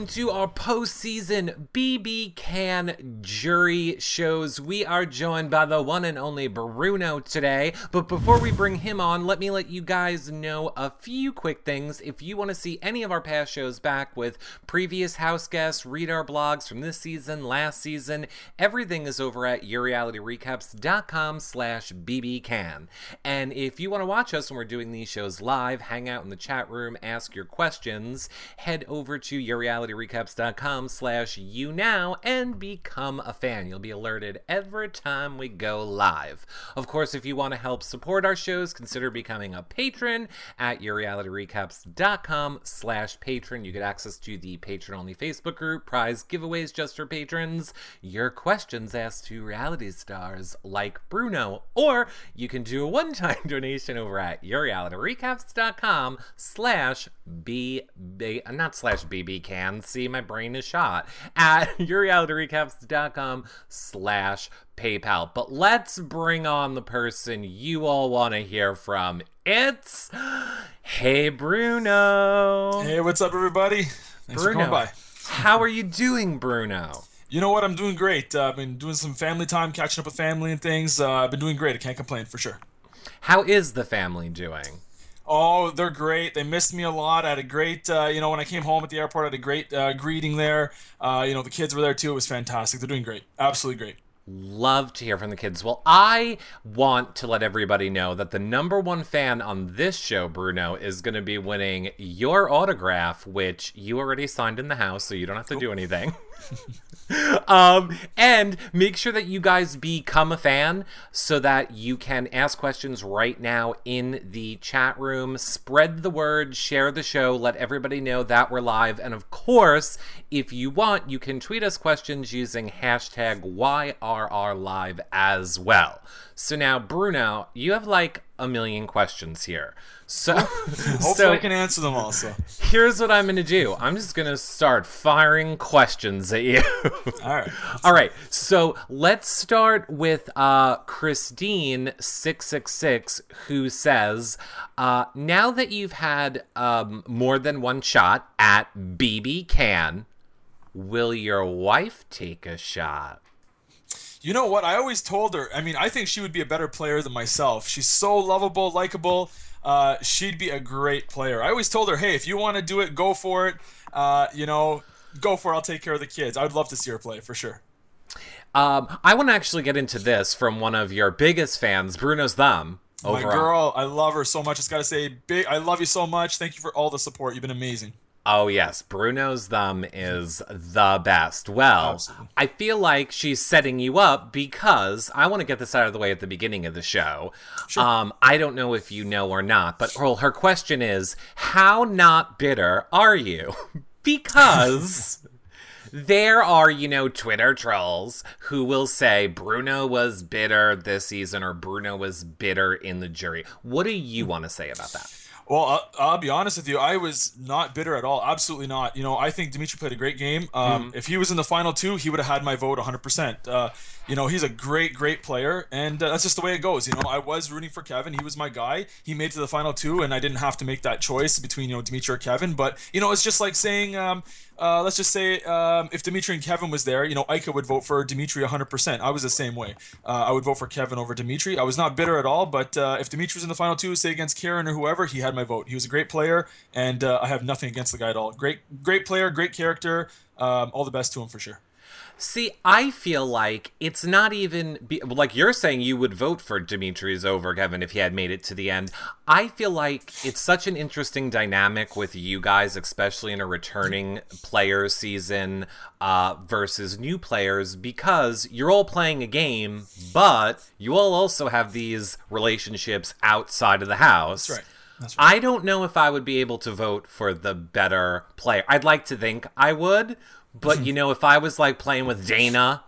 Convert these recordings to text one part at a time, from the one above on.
Welcome to our postseason BB Can jury shows. We are joined by the one and only Bruno today. But before we bring him on, let me let you guys know a few quick things. If you want to see any of our past shows back with previous house guests, read our blogs from this season, last season, everything is over at yourrealityrecaps.com slash bbcan. And if you want to watch us when we're doing these shows live, hang out in the chat room, ask your questions, head over to yourrealityrecaps.com slash YouNow and become a fan. You'll be alerted every time we go live. Of course, if you want to help support our shows, consider becoming a patron at yourrealityrecaps.com slash patron. You get access to the patron-only Facebook group, prize giveaways just for patrons, your questions asked to reality stars like Bruno, or you can do a one-time donation over at yourrealityrecaps.com slash b, b not slash bb see my brain is shot at yourrealityrecaps.com slash paypal but let's bring on the person you all want to hear from it's hey bruno Hey, what's up, everybody? Thanks for bruno coming by. how are you doing bruno You know what? I'm doing great. Uh, I've been doing some family time, catching up with family and things. Uh, I've been doing great. I can't complain for sure. how is the family doing Oh, they're great. They missed me a lot. I had a great, uh, you know, when I came home at the airport, I had a great uh, greeting there. Uh, you know, the kids were there too. It was fantastic. They're doing great. Absolutely great. Love to hear from the kids. Well, I want to let everybody know that the number one fan on this show, Bruno, is going to be winning your autograph, which you already signed in the house, so you don't have to do anything. um, and make sure that you guys become a fan so that you can ask questions right now in the chat room. Spread the word, share the show, let everybody know that we're live. And of course, if you want, you can tweet us questions using hashtag YRRLive as well. So now, Bruno, you have like a million questions here. So, Hopefully, so I can answer them also. here's what I'm to do. I'm just to start firing questions at you. All right. All right. So let's start with uh, Christine666, who says uh, Now that you've had um, more than one shot at BB Can, will your wife take a shot? You know what? I always told her. I mean, I think she would be a better player than myself. She's so lovable, likable. Uh, she'd be a great player. I always told her, hey, if you want to do it, go for it. Uh, you know, go for it. I'll take care of the kids. I would love to see her play for sure. Um, I want to actually get into this from one of your biggest fans, Bruno's Thumb. My Over on- girl, I love her so much. I just gotta say, big. I love you so much. Thank you for all the support. You've been amazing. Oh yes, Bruno's thumb is the best. Well. I feel like she's setting you up because I want to get this out of the way at the beginning of the show. Um, I don't know if you know or not, but her, her question is, how not bitter are you? because there are, you know, Twitter trolls who will say Bruno was bitter this season or Bruno was bitter in the jury. What do you want to say about that? Well, I'll, I'll be honest with you. I was not bitter at all. Absolutely not. You know, I think Dimitri played a great game. Um, If he was in the final two, he would have had my vote 100%. Uh, you know, he's a great, great player, and uh, that's just the way it goes. You know, I was rooting for Kevin. He was my guy. He made to the final two, and I didn't have to make that choice between you know Dimitri or Kevin. But you know, it's just like saying. Um, uh, let's just say um, if Dimitri and Kevin was there, you know, Ika would vote for Dimitri 100%. I was the same way. Uh, I would vote for Kevin over Dimitri. I was not bitter at all, but uh, if Dimitri was in the final two, say against Karen or whoever, he had my vote. He was a great player, and uh, I have nothing against the guy at all. Great, great player, great character. Um, all the best to him for sure. See, I feel like it's not even be, like you're saying you would vote for Dimitri's over Kevin if he had made it to the end. I feel like it's such an interesting dynamic with you guys, especially in a returning player season uh, versus new players, because you're all playing a game, but you all also have these relationships outside of the house. That's right. That's right. I don't know if I would be able to vote for the better player. I'd like to think I would, but you know, if I was like playing with Dana,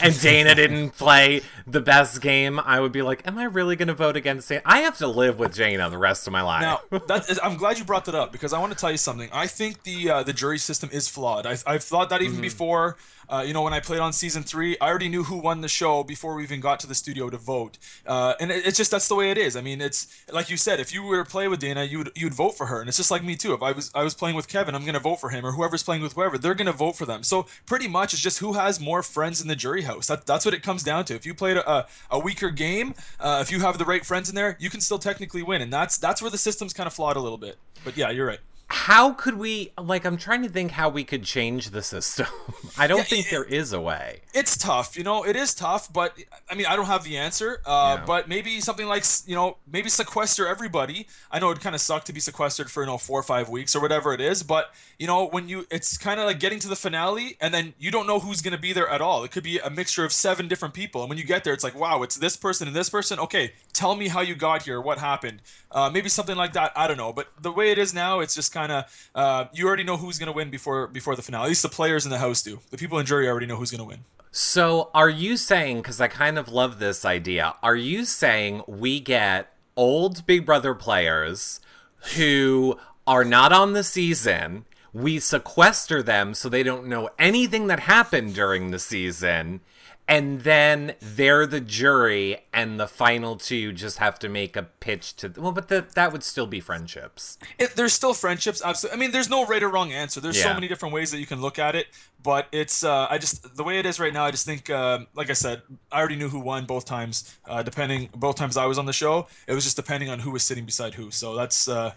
and Dana didn't play the best game, I would be like, "Am I really going to vote against Dana?" I have to live with Dana the rest of my life. Now, that, I'm glad you brought that up because I want to tell you something. I think the uh, the jury system is flawed. I, I've thought that even mm-hmm. before. Uh, you know, when I played on season three, I already knew who won the show before we even got to the studio to vote. Uh, and it, it's just that's the way it is. I mean, it's like you said, if you were to play with Dana, you'd you'd vote for her, and it's just like me too. If I was I was playing with Kevin, I'm gonna vote for him, or whoever's playing with whoever, they're gonna vote for them. So pretty much, it's just who has more friends in the jury house. That, that's what it comes down to. If you played a, a weaker game, uh, if you have the right friends in there, you can still technically win, and that's that's where the system's kind of flawed a little bit. But yeah, you're right how could we like i'm trying to think how we could change the system. I don't yeah, think it, there is a way. It's tough you know it is tough but i mean i don't have the answer uh, yeah. but maybe something like you know maybe sequester everybody. I know it kind of sucked to be sequestered for you know four or five weeks or whatever it is but you know when you it's kind of like getting to the finale and then you don't know who's going to be there at all. It could be a mixture of seven different people and when you get there it's like wow it's this person and this person? Okay tell me how you got here what happened? Uh, maybe something like that i don't know but the way it is now it's just kind kind of uh, you already know who's going to win before before the finale. At least the players in the house do. The people in jury already know who's going to win. So, are you saying? Because I kind of love this idea. Are you saying we get old Big Brother players who are not on the season? We sequester them so they don't know anything that happened during the season and then they're the jury and the final two just have to make a pitch to well but the, that would still be friendships. It, there's still friendships absolutely i mean there's no right or wrong answer. There's yeah. so many different ways that you can look at it but it's uh, i just the way it is right now i just think uh, like i said i already knew who won both times uh, depending both times i was on the show. It was just depending on who was sitting beside who. So that's uh,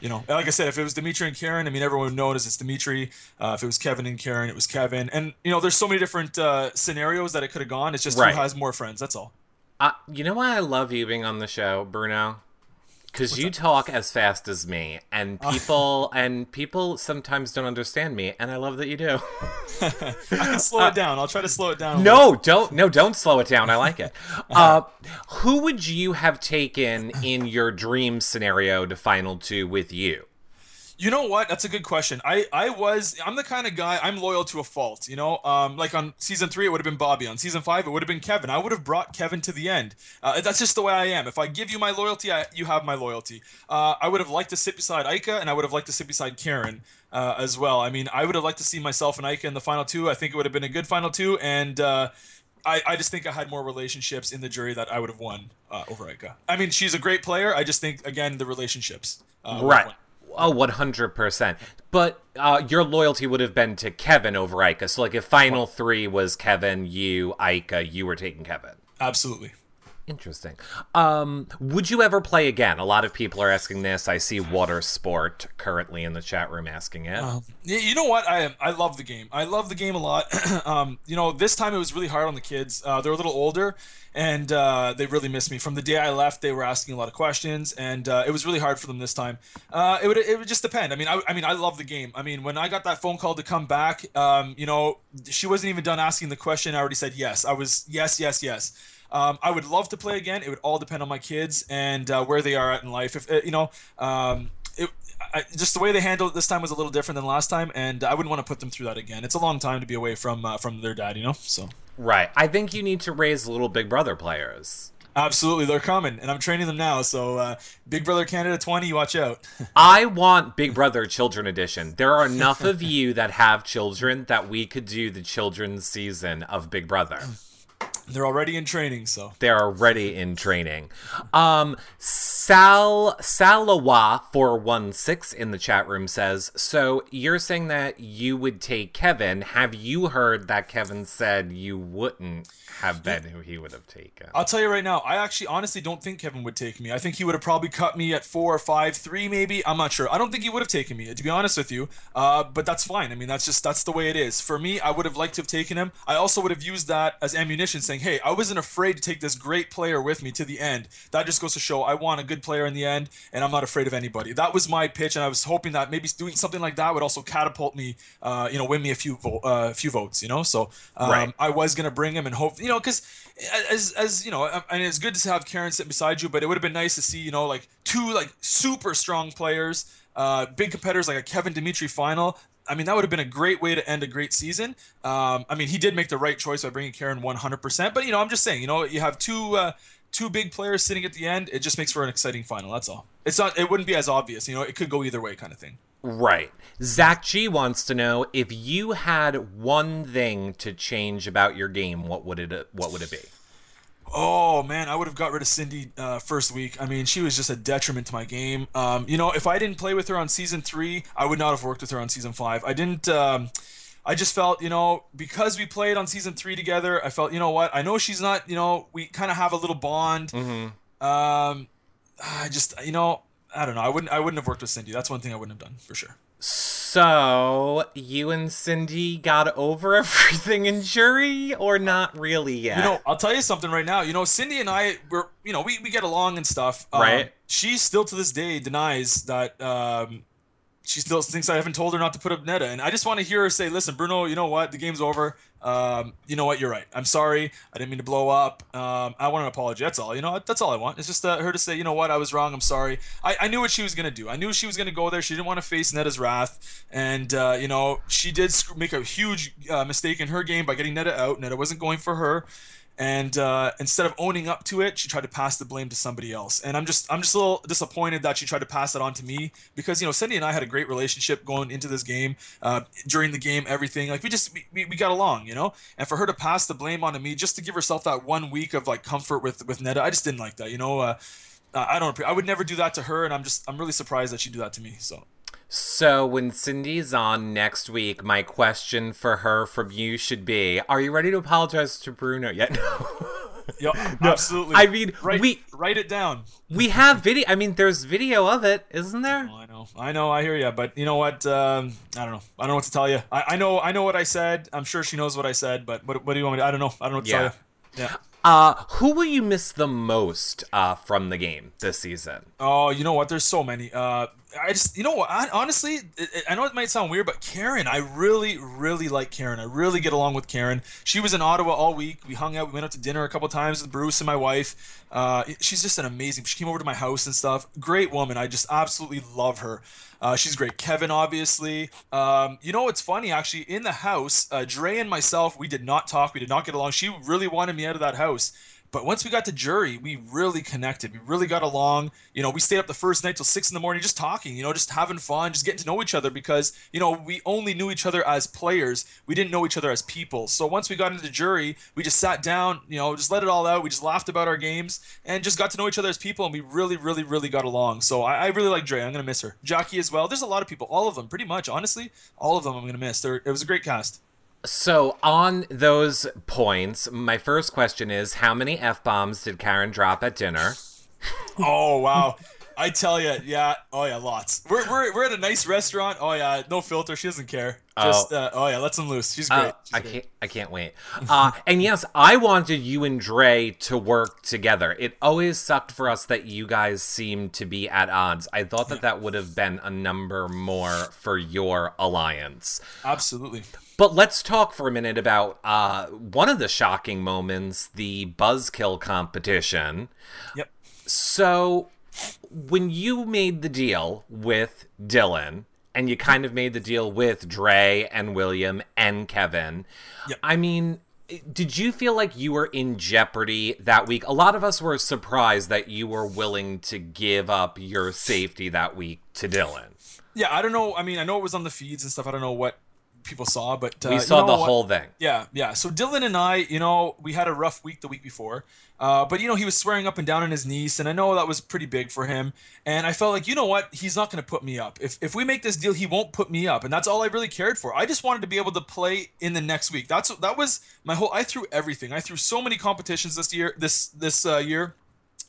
you know, like I said, if it was Dimitri and Karen, I mean, everyone knows it's Dimitri. Uh, if it was Kevin and Karen, it was Kevin. And you know, there's so many different uh, scenarios that it could have gone. It's just right. who has more friends. That's all. Uh, you know why I love you being on the show, Bruno? Because you talk as fast as me and oh. people and people sometimes don't understand me and i love that you do. I can slow uh, it down. I'll try to slow it down no don't no don't slow it down. I like it. Uh, who would you have taken in your dream scenario to final two with you you know what? That's a good question. I I was I'm the kind of guy I'm loyal to a fault. You know, um, like on season three it would have been Bobby. On season five it would have been Kevin. I would have brought Kevin to the end. Uh, that's just the way I am. If I give you my loyalty, I, you have my loyalty. Uh, I would have liked to sit beside Ika, and I would have liked to sit beside Karen. Uh, as well. I mean, I would have liked to see myself and Ika in the final two. I think it would have been a good final two, and uh, I, I just think I had more relationships in the jury that I would have won uh, over Ika. I mean, she's a great player. I just think again the relationships. Uh, right. Oh, 100%. But uh, your loyalty would have been to Kevin over Ika. So, like, if final three was Kevin, you, Ika, you were taking Kevin. Absolutely. Interesting. Um, would you ever play again? A lot of people are asking this. I see Water Sport currently in the chat room asking it. Um, you know what? I I love the game. I love the game a lot. um, you know, this time it was really hard on the kids. Uh, they're a little older, and uh, they really missed me. From the day I left, they were asking a lot of questions, and uh, it was really hard for them this time. Uh, it would it would just depend. I mean, I, I mean, I love the game. I mean, when I got that phone call to come back, um, you know, she wasn't even done asking the question. I already said yes. I was yes, yes, yes. Um, I would love to play again. It would all depend on my kids and uh, where they are at in life. If uh, you know, um, it, I, just the way they handled it this time was a little different than last time, and I wouldn't want to put them through that again. It's a long time to be away from uh, from their dad, you know. So right, I think you need to raise little Big Brother players. Absolutely, they're coming, and I'm training them now. So, uh, Big Brother Canada 20, watch out. I want Big Brother Children Edition. There are enough of you that have children that we could do the children's season of Big Brother. They're already in training, so they're already in training. Um, Sal Salawa four one six in the chat room says, "So you're saying that you would take Kevin? Have you heard that Kevin said you wouldn't have been who he would have taken?" I'll tell you right now. I actually honestly don't think Kevin would take me. I think he would have probably cut me at four or five, three maybe. I'm not sure. I don't think he would have taken me, to be honest with you. Uh, but that's fine. I mean, that's just that's the way it is. For me, I would have liked to have taken him. I also would have used that as ammunition, saying, "Hey, I wasn't afraid to take this great player with me to the end." That just goes to show I want a good player in the end, and I'm not afraid of anybody. That was my pitch, and I was hoping that maybe doing something like that would also catapult me, uh, you know, win me a few vo- uh, few votes, you know. So um, right. I was gonna bring him and hope, you know, because as as you know, and it's good to have Karen sit beside you, but it would have been nice to see, you know, like two like super strong players, uh, big competitors like a Kevin Dimitri final I mean, that would have been a great way to end a great season. Um, I mean, he did make the right choice by bringing Karen 100%. But you know, I'm just saying, you know, you have two uh, two big players sitting at the end. It just makes for an exciting final. That's all. It's not. It wouldn't be as obvious. You know, it could go either way, kind of thing. Right. Zach G wants to know if you had one thing to change about your game, what would it what would it be? Oh man, I would have got rid of Cindy uh, first week. I mean, she was just a detriment to my game. Um, you know, if I didn't play with her on season three, I would not have worked with her on season five. I didn't. Um, I just felt, you know, because we played on season three together, I felt, you know what? I know she's not, you know, we kind of have a little bond. Mm-hmm. Um, I just, you know, I don't know. I wouldn't. I wouldn't have worked with Cindy. That's one thing I wouldn't have done for sure. So, you and Cindy got over everything in jury or not really yet? You know, I'll tell you something right now. You know, Cindy and I were, you know, we, we get along and stuff. Um, right. She still to this day denies that um, she still thinks I haven't told her not to put up Neda. And I just want to hear her say, listen, Bruno, you know what? The game's over. Um, you know what? You're right. I'm sorry. I didn't mean to blow up. Um, I want an apology. That's all. You know, that's all I want. It's just uh, her to say, you know what? I was wrong. I'm sorry. I, I knew what she was going to do. I knew she was going to go there. She didn't want to face Neda's wrath. And, uh, you know, she did make a huge uh, mistake in her game by getting Neda out. Neda wasn't going for her and uh, instead of owning up to it, she tried to pass the blame to somebody else. And I'm just I'm just a little disappointed that she tried to pass it on to me because you know Cindy and I had a great relationship going into this game. Uh, during the game, everything like we just we, we got along, you know. And for her to pass the blame onto me just to give herself that one week of like comfort with with Neda, I just didn't like that, you know. Uh, I don't I would never do that to her, and I'm just I'm really surprised that she do that to me. So. So, when Cindy's on next week, my question for her from you should be Are you ready to apologize to Bruno yet? No. Yeah, no, absolutely. I mean, write, we write it down. We have video. I mean, there's video of it, isn't there? Oh, I know, I know, I hear you. But you know what? Um, I don't know. I don't know what to tell you. I, I know, I know what I said. I'm sure she knows what I said. But what, what do you want me? to I don't know. I don't know what to yeah. tell you. Yeah. Uh, who will you miss the most uh, from the game this season? Oh, you know what? There's so many. Uh, I just, you know what? I, honestly, it, I know it might sound weird, but Karen, I really, really like Karen. I really get along with Karen. She was in Ottawa all week. We hung out. We went out to dinner a couple times with Bruce and my wife. Uh, she's just an amazing. She came over to my house and stuff. Great woman. I just absolutely love her. Uh, she's great. Kevin, obviously. Um, you know what's funny? Actually, in the house, uh, Dre and myself, we did not talk. We did not get along. She really wanted me out of that house. But once we got to jury, we really connected. We really got along. You know, we stayed up the first night till six in the morning, just talking. You know, just having fun, just getting to know each other because you know we only knew each other as players. We didn't know each other as people. So once we got into jury, we just sat down. You know, just let it all out. We just laughed about our games and just got to know each other as people. And we really, really, really got along. So I, I really like Dre. I'm gonna miss her. Jackie as well. There's a lot of people. All of them, pretty much. Honestly, all of them. I'm gonna miss. They're, it was a great cast. So, on those points, my first question is how many F bombs did Karen drop at dinner? oh, wow. I tell you, yeah, oh yeah, lots. We're, we're, we're at a nice restaurant. Oh yeah, no filter. She doesn't care. Just oh, uh, oh yeah, let them loose. She's great. Uh, She's I great. can't I can't wait. Uh, and yes, I wanted you and Dre to work together. It always sucked for us that you guys seemed to be at odds. I thought that that would have been a number more for your alliance. Absolutely. But let's talk for a minute about uh, one of the shocking moments the buzzkill competition. Yep. So, when you made the deal with Dillon, and you kind of made the deal with Dre and William and Kevin, yep. I mean, did you feel like you were in jeopardy that week? A lot of us were surprised that you were willing to give up your safety that week to Dillon. Yeah, I don't know. I mean, I know it was on the feeds and stuff. I don't know what people saw, but uh, we saw you know the what? whole thing. Yeah, yeah. So Dillon and I, you know, we had a rough week the week before, uh, but you know, he was swearing up and down on his niece, and I know that was pretty big for him. And I felt like, you know what, he's not going to put me up. If if we make this deal, he won't put me up, and that's all I really cared for. I just wanted to be able to play in the next week. That's that was my whole. I threw everything. I threw so many competitions this year. This this uh, year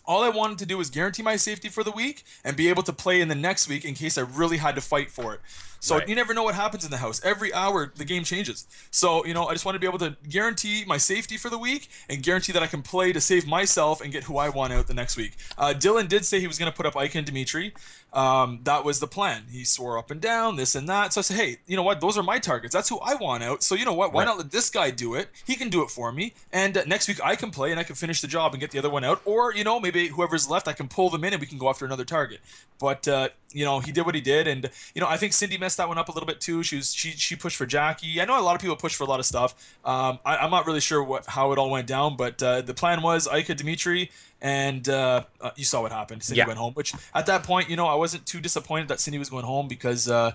all I wanted to do was guarantee my safety for the week and be able to play in the next week in case I really had to fight for it. So right. you never know what happens in the house. Every hour the game changes. So, you know, I just want to be able to guarantee my safety for the week and guarantee that I can play to save myself and get who I want out the next week. Uh, Dillon did say he was going to put up Ike and Dimitri. Um, that was the plan. He swore up and down, this and that. So I said, hey, you know what? Those are my targets. That's who I want out. So you know what? Why right. not let this guy do it? He can do it for me. And uh, next week I can play and I can finish the job and get the other one out. Or, you know, maybe whoever's left, I can pull them in and we can go after another target. But uh, you know, he did what he did, and you know, I think Cindy messed that one up a little bit too. She was she she pushed for Jackie. I know a lot of people push for a lot of stuff. Um, I, am not really sure what how it all went down, but uh, the plan was Ika Dimitri, and uh, uh, you saw what happened. Cindy yeah. went home, which at that point, you know, I wasn't too disappointed that Cindy was going home because. Uh,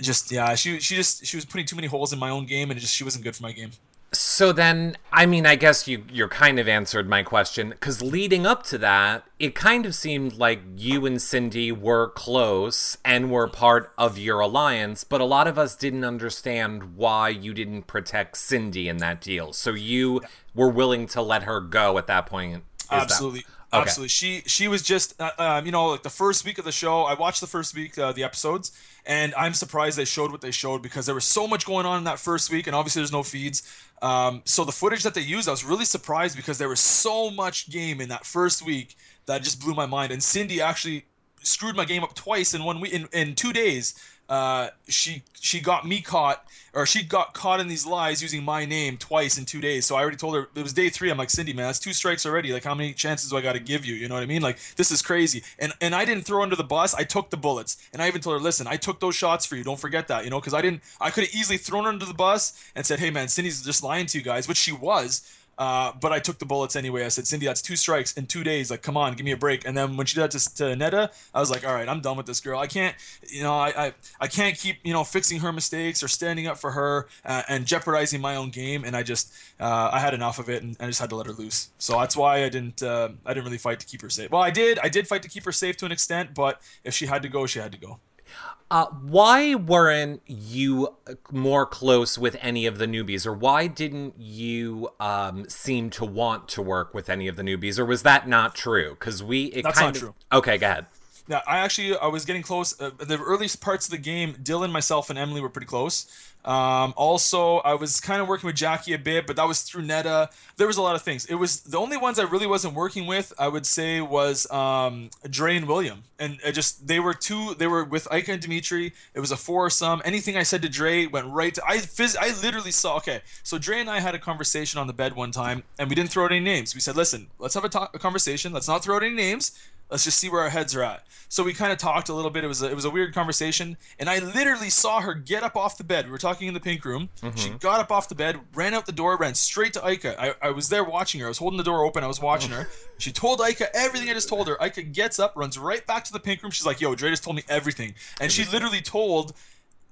just yeah, she she just she was putting too many holes in my own game, and just she wasn't good for my game. So then, I mean, I guess you you're kind of answered my question because leading up to that, it kind of seemed like you and Cindy were close and were part of your alliance, but a lot of us didn't understand why you didn't protect Cindy in that deal. So you were willing to let her go at that point. Absolutely. That... Okay. Absolutely. She she was just uh, um, you know like the first week of the show. I watched the first week uh, the episodes, and I'm surprised they showed what they showed because there was so much going on in that first week, and obviously there's no feeds. Um, so the footage that they used, I was really surprised because there was so much game in that first week that just blew my mind. And Cindy actually screwed my game up twice in one week in, in two days uh, she she got me caught or she got caught in these lies using my name twice in two days. So I already told her it was day three. I'm like Cindy, man, that's two strikes already. Like how many chances do I got to give you? You know what I mean? Like this is crazy. And and I didn't throw under the bus. I took the bullets. And I even told her, listen, I took those shots for you. Don't forget that. You know, because I didn't. I could have easily thrown her under the bus and said, hey man, Cindy's just lying to you guys, which she was. Uh, but I took the bullets anyway. I said, Cindy, that's two strikes in two days. Like, come on, give me a break. And then when she did that to, to Neda, I was like, all right, I'm done with this girl. I can't, you know, I, I, I can't keep, you know, fixing her mistakes or standing up for her uh, and jeopardizing my own game. And I just, uh, I had enough of it, and I just had to let her loose. So that's why I didn't, uh, I didn't really fight to keep her safe. Well, I did, I did fight to keep her safe to an extent, but if she had to go, she had to go. Uh, why weren't you more close with any of the newbies, or why didn't you um, seem to want to work with any of the newbies, or was that not true? Because we, it That's kind not of, true. Okay, go ahead. Yeah, I actually I was getting close. Uh, the earliest parts of the game, Dillon, myself, and Emily were pretty close. Um, also, I was kind of working with Jackie a bit, but that was through Neda. There was a lot of things. It was the only ones I really wasn't working with. I would say was um, Dre and William, and I just they were two. They were with Ika and Dimitri. It was a foursome. Anything I said to Dre went right to. I phys- I literally saw. Okay, so Dre and I had a conversation on the bed one time, and we didn't throw out any names. We said, listen, let's have a, a conversation. Let's not throw out any names let's just see where our heads are at. So we kind of talked a little bit. It was a, it was a weird conversation, and I literally saw her get up off the bed. We were talking in the pink room. Mm-hmm. She got up off the bed, ran out the door, ran straight to Ika. I, I was there watching her. I was holding the door open. I was watching her. She told Ika everything I just told her. Ika gets up, runs right back to the pink room. She's like, "Yo, Dre just told me everything," and she literally told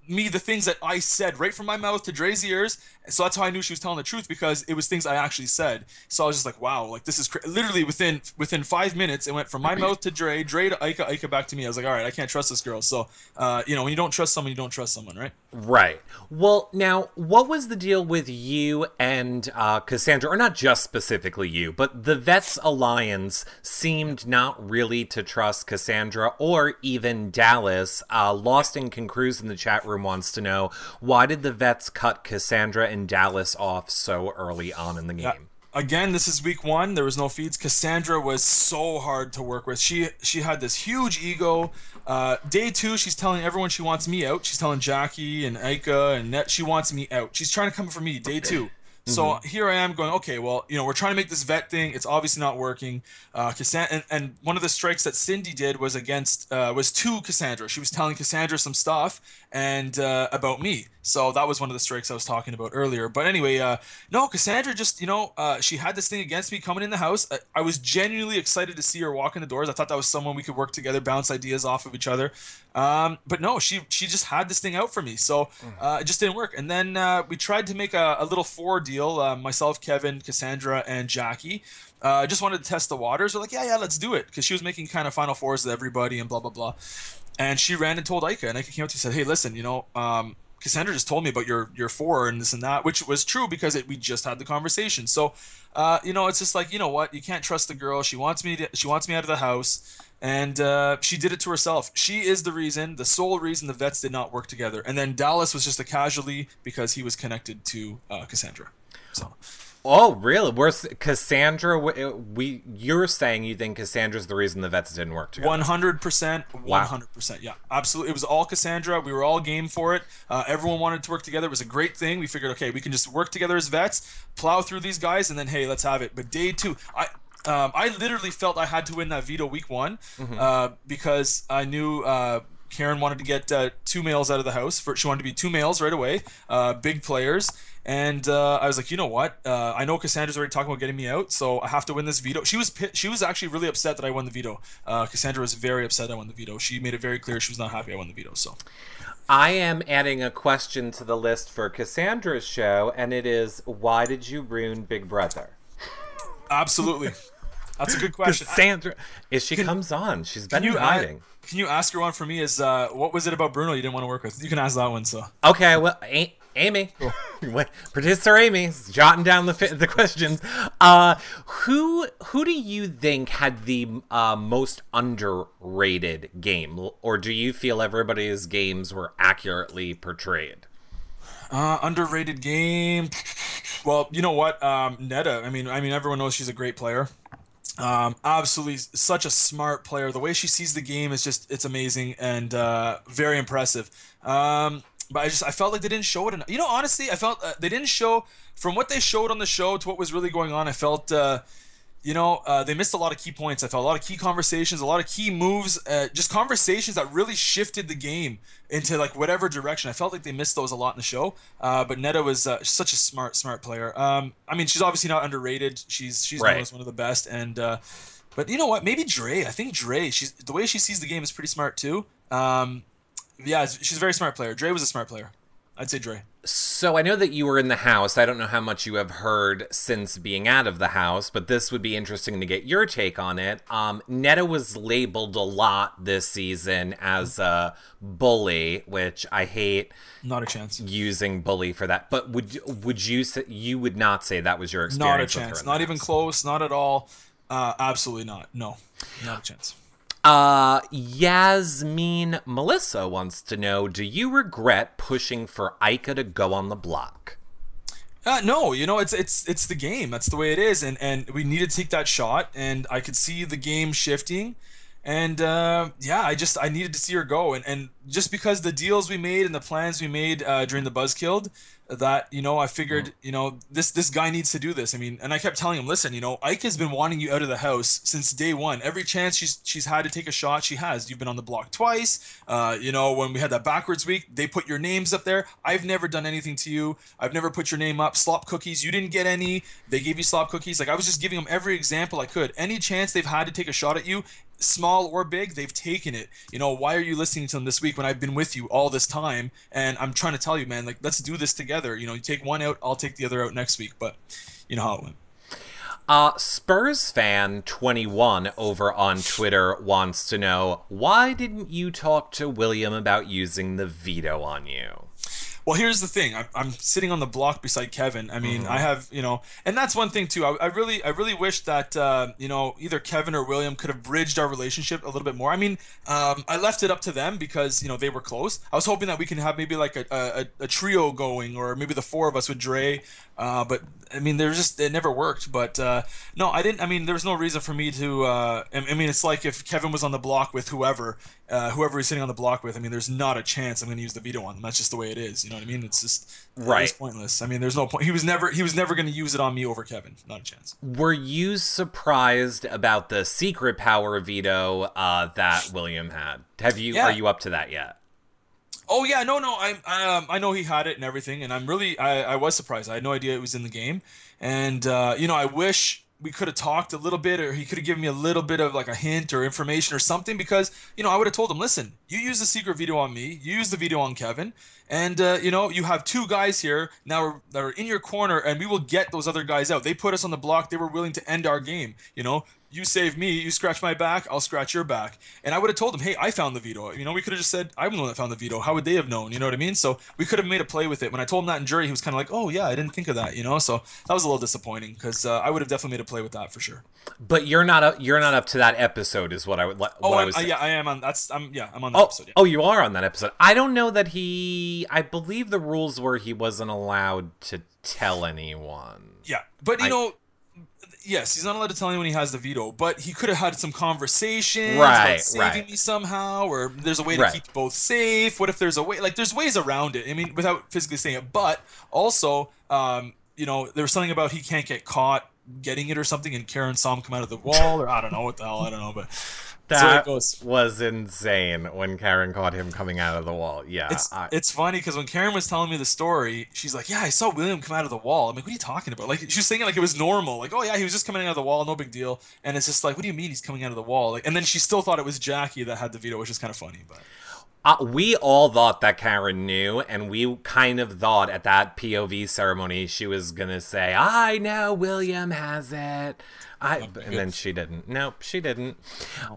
me the things that I said right from my mouth to Dre's ears. So that's how I knew she was telling the truth because it was things I actually said. So I was just like, wow, like this is literally within within five minutes. It went from my mouth to Dre, Dre to Ika, Ika back to me. I was like, all right, I can't trust this girl. So, uh, you know, when you don't trust someone, you don't trust someone, right? Right. Well, now, what was the deal with you and uh, Cassandra, or not just specifically you, but the Vets Alliance seemed not really to trust Cassandra or even Dallas. Uh, Lost and Can Cruise in the chat room wants to know why did the Vets cut Cassandra and Dallas off so early on in the game? Yeah again this is week one. There was no feeds. Cassandra was so hard to work with. She she had this huge ego. Uh, day two she's telling everyone she wants me out. She's telling jackie and Ika and net she wants me out. She's trying to come for me. Day two so mm-hmm. here I am going, okay, well, you know, we're trying to make this vet thing. It's obviously not working. Uh, Cassandra, and, and one of the strikes that Cindy did was against, uh, was to Cassandra. She was telling Cassandra some stuff and uh, about me. So that was one of the strikes I was talking about earlier. But anyway, uh, no, Cassandra just, you know, uh, she had this thing against me coming in the house. I, I, was genuinely excited to see her walk in the doors. I thought that was someone we could work together, bounce ideas off of each other. Um, but no, she she just had this thing out for me. So uh, it just didn't work. And then uh, we tried to make a, a little four deal. Uh, myself, Kevin, Cassandra, and Jackie. I just wanted to test the waters. We're like, yeah, yeah, let's do it, because she was making kind of final fours with everybody and blah blah blah. And she ran and told Ika, and Ika came up to me and said, "Hey, listen, you know, um, Cassandra just told me about your your four and this and that, which was true because it, we just had the conversation. So, uh, you know, it's just like you know what, you can't trust the girl. She wants me to, she wants me out of the house, and uh, she did it to herself. She is the reason, the sole reason the vets did not work together. And then Dallas was just a casualty because he was connected to uh, Cassandra. So. Oh, really? We're Cassandra. We you're saying you think Cassandra's the reason the vets didn't work together? One hundred percent. One hundred percent. Yeah, absolutely. It was all Cassandra. We were all game for it. Uh, everyone wanted to work together. It was a great thing. We figured, okay, we can just work together as vets, plow through these guys, and then hey, let's have it. But day two, I Um, I literally felt I had to win that veto week one mm-hmm. uh, because I knew uh, Karen wanted to get uh, two males out of the house. For, she wanted to be two males right away, uh, big players. And uh, I was like, you know what? Uh, I know Cassandra's already talking about getting me out, so I have to win this veto. She was she was actually really upset that I won the veto. Uh, Cassandra was very upset I won the veto. She made it very clear she was not happy I won the veto. So. I am adding a question to the list for Cassandra's show, and it is why did you ruin Big Brother? Absolutely. That's a good question. Sandra, if she can, comes on, she's been hiding. Can you ask her one for me? Is uh, what was it about Bruno you didn't want to work with? You can ask that one. So okay, well, Amy, producer Amy, jotting down the the questions. Uh, who who do you think had the uh, most underrated game, or do you feel everybody's games were accurately portrayed? Uh, underrated game. Well, you know what, um, Neda. I mean, I mean, everyone knows she's a great player. Um, absolutely, such a smart player. The way she sees the game is just it's amazing and uh, very impressive. Um, but I just I felt like they didn't show it enough. You know, honestly, I felt uh, they didn't show from what they showed on the show to what was really going on. I felt. Uh, you know, uh, they missed a lot of key points. I felt a lot of key conversations, a lot of key moves, uh, just conversations that really shifted the game into like whatever direction. I felt like they missed those a lot in the show. Uh, but Neda was uh, such a smart, smart player. Um, I mean, she's obviously not underrated. She's she's right. one of the best. And uh, but you know what? Maybe Dre. I think Dre. She's the way she sees the game is pretty smart too. Um, yeah, she's a very smart player. Dre was a smart player. I'd say Dre. So I know that you were in the house. I don't know how much you have heard since being out of the house, but this would be interesting to get your take on it. Um, Neda was labeled a lot this season as a bully, which I hate. Not a chance using bully for that. But would would you say you would not say that was your experience? Not a chance. Not even close. Not at all. Uh, absolutely not. No, not a chance. Uh, Yasmin Melissa wants to know Do you regret pushing for Ika to go on the block? Uh, no, you know it's it's it's the game. That's the way it is, and and we need to take that shot. And I could see the game shifting, and uh, yeah, I just I needed to see her go. And and just because the deals we made and the plans we made uh, during the Buzzkilled, that you know I figured mm. you know this this guy needs to do this. I mean, and I kept telling him, listen, you know, Ike has been wanting you out of the house since day one. Every chance she's she's had to take a shot, she has. You've been on the block twice. Uh, you know, when we had that backwards week, they put your names up there. I've never done anything to you. I've never put your name up. Slop cookies, you didn't get any. They gave you slop cookies. Like I was just giving them every example I could. Any chance they've had to take a shot at you, small or big, they've taken it. You know, why are you listening to them this week when I've been with you all this time and I'm trying to tell you, man, like let's do this together. You know, you take one out, I'll take the other out next week. But you know how it went. Uh, Spurs fan 21 over on Twitter wants to know why didn't you talk to William about using the veto on you? Well, here's the thing. I'm, I'm sitting on the block beside Kevin. I mean, mm-hmm. I have, you know, and that's one thing too. I, I really, I really wish that, uh, you know, either Kevin or William could have bridged our relationship a little bit more. I mean, um, I left it up to them because you know they were close. I was hoping that we can have maybe like a, a, a trio going, or maybe the four of us with Dre. Uh, but I mean, there's just it never worked. But uh, no, I didn't. I mean, there was no reason for me to. Uh, I mean, it's like if Kevin was on the block with whoever, uh, whoever he's sitting on the block with. I mean, there's not a chance I'm going to use the veto on them. That's just the way it is. You know what I mean? It's just right. It's pointless. I mean, there's no point. He was never he was never going to use it on me over Kevin. Not a chance. Were you surprised about the secret power veto uh, that William had? Have you yeah. are you up to that yet? Oh yeah, no, no, I um, I know he had it and everything, and I'm really I, I was surprised. I had no idea it was in the game, and uh, you know I wish we could have talked a little bit or he could have given me a little bit of like a hint or information or something because you know i would have told him listen you use the secret veto on me you use the veto on kevin and uh, you know you have two guys here now that are in your corner and we will get those other guys out. They put us on the block. They were willing to end our game you know you save me, you scratch my back, I'll scratch your back. And I would have told them, hey, I found the veto. You know, we could have just said, I'm the one that found the veto. How would they have known? You know what I mean? So we could have made a play with it. When I told him that in jury, he was kind of like, oh, yeah, I didn't think of that, you know? So that was a little disappointing because uh, I would have definitely made a play with that for sure. But you're not up, you're not up to that episode, is what I would. What oh, I was uh, yeah, I am on. That's I'm yeah, I'm on that oh, episode. Yeah. Oh, you are on that episode. I don't know that he. I believe the rules were he wasn't allowed to tell anyone. Yeah, but you I, know, yes, he's not allowed to tell anyone he has the veto, but he could have had some conversation right, about saving right. me somehow, or there's a way to right. keep both safe. What if there's a way? Like, there's ways around it. I mean, without physically saying it, but also, um, you know, there was something about he can't get caught getting it or something, and Karen saw him come out of the wall, or I don't know what the hell, I don't know, but that was insane when Karen caught him coming out of the wall. Yeah, it's I, it's funny because when Karen was telling me the story, she's like, "Yeah, I saw William come out of the wall." I'm like, "What are you talking about?" Like she was thinking like it was normal, like, "Oh yeah, he was just coming out of the wall, no big deal." And it's just like, "What do you mean he's coming out of the wall?" Like, and then she still thought it was Jackie that had the veto, which is kind of funny, but. Uh, we all thought that Karen knew, and we kind of thought at that POV ceremony she was gonna say, "I know William has it." I, and then she didn't. Nope, she didn't.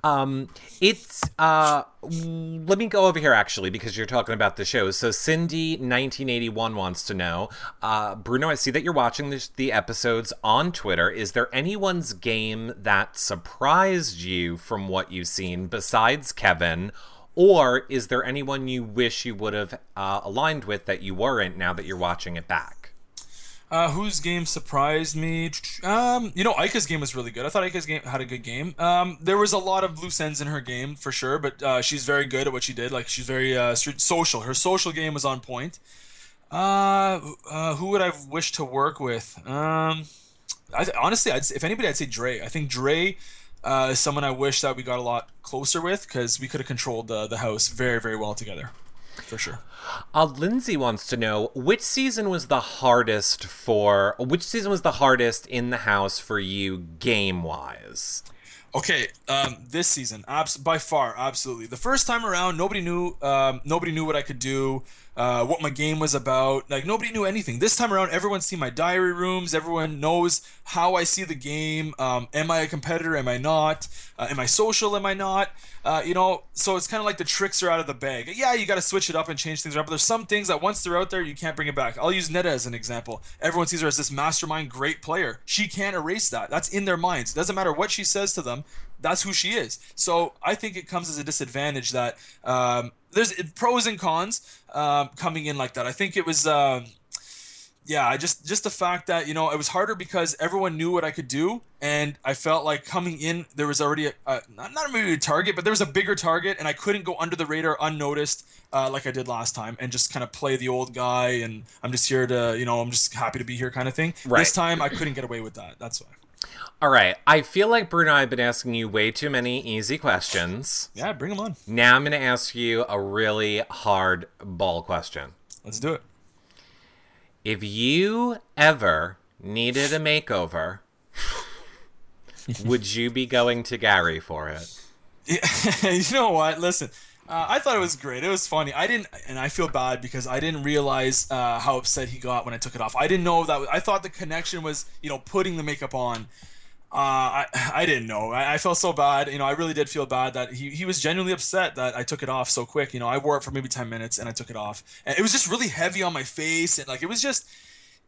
Um, it's uh, let me go over here actually because you're talking about the shows. So Cindy 1981 wants to know, uh, Bruno, I see that you're watching this, the episodes on Twitter. Is there anyone's game that surprised you from what you've seen besides Kevin? Or is there anyone you wish you would have uh, aligned with that you weren't now that you're watching it back? Uh, whose game surprised me? Um, you know, Ika's game was really good. I thought Ika's game had a good game. Um, there was a lot of loose ends in her game for sure, but uh, she's very good at what she did. Like she's very uh, social. Her social game was on point. Uh, uh, who would I wish to work with? Um, I, honestly, I'd, if anybody, I'd say Dre. I think Dre uh, is someone I wish that we got a lot closer with because we could have controlled the the house very very well together, for sure. Uh, Lindsay wants to know which season was the hardest for which season was the hardest in the house for you game wise. Okay, um, this season, abs- by far, absolutely. The first time around, nobody knew. Um, nobody knew what I could do uh, what my game was about. Like nobody knew anything. This time around, everyone's seen my diary rooms. Everyone knows how I see the game. Um, am I a competitor? Am I not? Uh, am I social? Am I not? Uh, you know, so it's kind of like the tricks are out of the bag. Yeah, you got to switch it up and change things around. But there's some things that once they're out there, you can't bring it back. I'll use Neda as an example. Everyone sees her as this mastermind, great player. She can't erase that. That's in their minds. It doesn't matter what she says to them. That's who she is. So I think it comes as a disadvantage that um, there's pros and cons um, coming in like that. I think it was. Um, yeah, I just just the fact that you know it was harder because everyone knew what I could do, and I felt like coming in there was already a, a not not maybe a target, but there was a bigger target, and I couldn't go under the radar unnoticed uh, like I did last time, and just kind of play the old guy, and I'm just here to you know I'm just happy to be here kind of thing. Right. This time I couldn't get away with that. That's why. All right. I feel like Bruno, I've been asking you way too many easy questions. Yeah, bring them on. Now I'm going to ask you a really hard ball question. Let's do it. If you ever needed a makeover, would you be going to Gary for it? You know what? Listen, uh, I thought it was great. It was funny. I didn't, and I feel bad because I didn't realize uh, how upset he got when I took it off. I didn't know that. I thought the connection was, you know, putting the makeup on. Uh, I I didn't know. I, I, felt so bad. You know, I really did feel bad that he, he was genuinely upset that I took it off so quick. You know, I wore it for maybe ten minutes and I took it off, and it was just really heavy on my face and like it was just.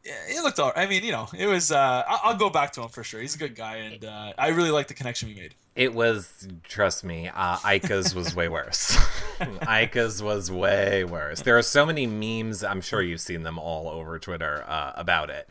It looked all. I mean, you know, it was. Uh, I'll go back to him for sure. He's a good guy, and uh, I really like the connection we made. It was, trust me, uh, Ika's was way worse. Ika's was way worse. There are so many memes. I'm sure you've seen them all over Twitter uh, about it.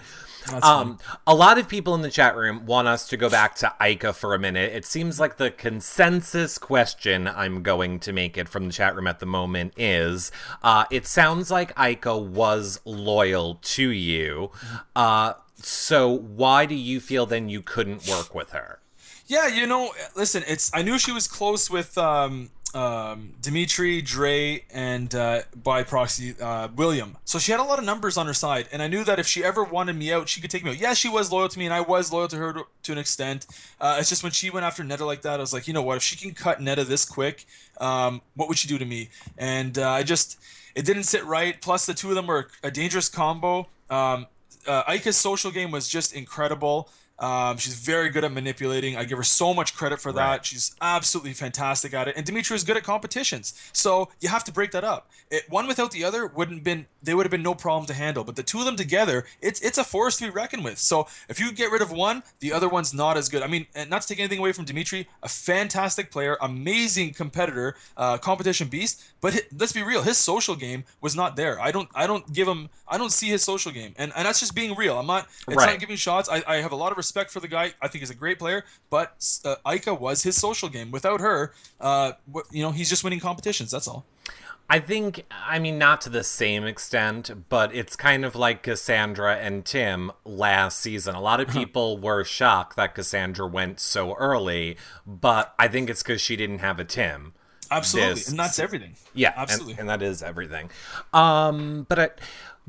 Um, a lot of people in the chat room want us to go back to Ika for a minute. It seems like the consensus question I'm going to make it from the chat room at the moment is uh, it sounds like Ika was loyal to you. Uh, so why do you feel then you couldn't work with her? Yeah, you know, listen, it's I knew she was close with um, um, Dimitri, Dre, and uh, by proxy uh, William. So she had a lot of numbers on her side, and I knew that if she ever wanted me out, she could take me out. Yeah, she was loyal to me, and I was loyal to her to, to an extent. Uh, it's just when she went after Neda like that, I was like, you know what? If she can cut Neda this quick, um, what would she do to me? And uh, I just, it didn't sit right. Plus, the two of them were a dangerous combo. Um, uh, Ika's social game was just incredible. Um, she's very good at manipulating. I give her so much credit for that. Right. She's absolutely fantastic at it. And Dimitri is good at competitions. So you have to break that up. It, one without the other wouldn't been they would have been no problem to handle. But the two of them together, it's it's a force to be reckoned with. So if you get rid of one, the other one's not as good. I mean, not to take anything away from Dimitri, a fantastic player, amazing competitor, uh, competition beast. But his, let's be real, his social game was not there. I don't I don't give him I don't see his social game, and and that's just being real. I'm not it's right. not giving shots. I, I have a lot of respect for the guy. I think he's a great player, but uh, Ika was his social game. Without her, uh, you know, he's just winning competitions. That's all. I think, I mean, not to the same extent, but it's kind of like Cassandra and Tim last season. A lot of uh-huh. people were shocked that Cassandra went so early, but I think it's because she didn't have a Tim. Absolutely, this, and that's everything. Yeah, absolutely, and, and that is everything. Um, but I,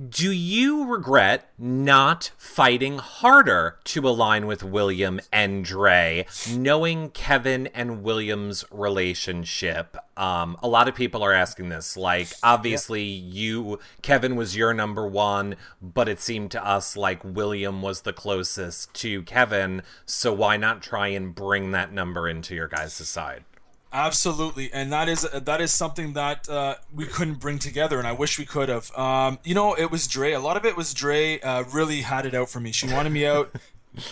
do you regret not fighting harder to align with William and Dre, knowing Kevin and William's relationship? Um, a lot of people are asking this. Like, obviously, you, Kevin was your number one, but it seemed to us like William was the closest to Kevin. So why not try and bring that number into your guys' side? Absolutely, and that is that is something that uh, we couldn't bring together, and I wish we could have. Um, you know, it was Dre. A lot of it was Dre. Uh, really had it out for me. She wanted me out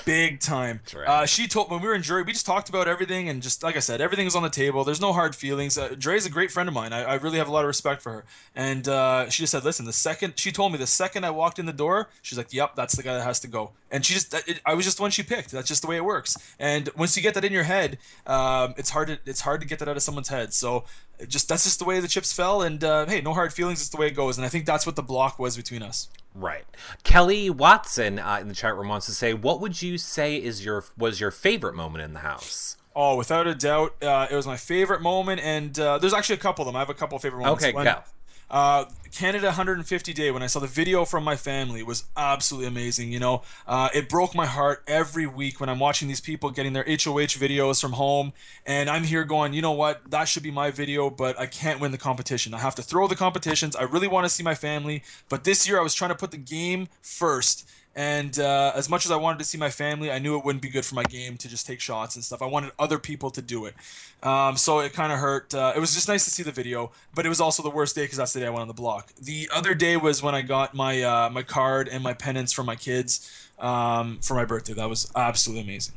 big time. Right. Uh, she told when we were in jury, we just talked about everything, and just like I said, everything was on the table. There's no hard feelings. Uh, Dre's a great friend of mine. I, I, really have a lot of respect for her. And uh, she just said, "Listen, the second she told me the second I walked in the door, she's like, "Yep, that's the guy that has to go." And she just, it, I was just the one she picked. That's just the way it works. And once you get that in your head, um, it's hard to it's hard to get that out of someone's head. So just that's just the way the chips fell. And uh, hey, no hard feelings. It's the way it goes. And I think that's what the block was between us. Right. Kelly Watson uh, in the chat room wants to say, "What would you say is your was your favorite moment in the house?" Oh, without a doubt, uh, it was my favorite moment, and uh, there's actually a couple of them. I have a couple of favorite moments. Okay, go. Uh, Canada 150 Day, when I saw the video from my family, was absolutely amazing. You know, uh, it broke my heart every week when I'm watching these people getting their HOH videos from home, and I'm here going, you know what, that should be my video, but I can't win the competition. I have to throw the competitions. I really want to see my family, but this year I was trying to put the game first and uh, as much as I wanted to see my family, I knew it wouldn't be good for my game to just take shots and stuff. I wanted other people to do it. Um, so it kind of hurt. Uh, it was just nice to see the video, but it was also the worst day because that's the day I went on the block. The other day was when I got my uh, my card and my pennants for my kids um, for my birthday. That was absolutely amazing.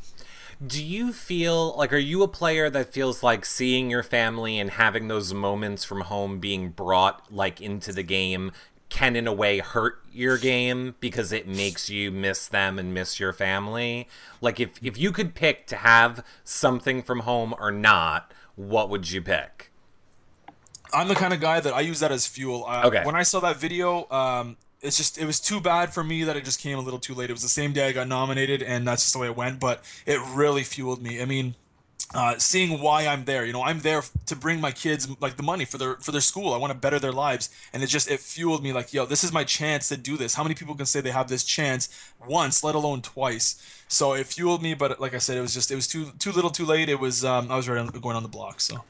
Do you feel like are you a player that feels like seeing your family and having those moments from home being brought like into the game can in a way hurt your game because it makes you miss them and miss your family. Like if if you could pick to have something from home or not, what would you pick? I'm the kind of guy that I use that as fuel. Uh, okay. When I saw that video, um, it's just it was too bad for me that it just came a little too late. It was the same day I got nominated, and that's just the way it went. But it really fueled me. I mean, uh, seeing why I'm there. You know, I'm there to bring my kids like the money for their for their school. I want to better their lives, and it just it fueled me like, yo, this is my chance to do this. How many people can say they have this chance once, let alone twice? So it fueled me, but like I said, it was just it was too too little, too late. It was um, I was ready going on the block. So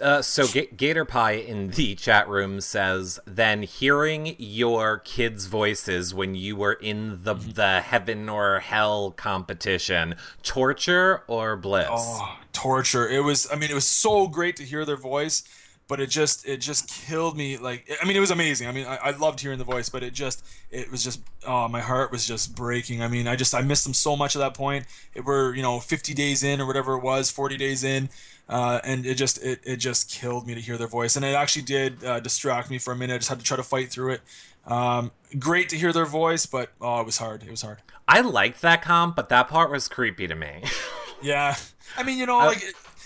uh, so G- Gator Pie in the chat room says, then hearing your kids' voices when you were in the mm-hmm. the heaven or hell competition, torture or bliss? Oh, torture! It was. I mean, it was so great to hear their voice, but it just it just killed me. Like, I mean, it was amazing. I mean, I, I loved hearing the voice, but it just it was just oh, my heart was just breaking. I mean, I just I missed them so much at that point. It were you know 50 days in or whatever it was, 40 days in uh, and it just it, it just killed me to hear their voice and it actually did uh, distract me for a minute i just had to try to fight through it um, great to hear their voice but oh it was hard it was hard i liked that comp but that part was creepy to me yeah i mean you know like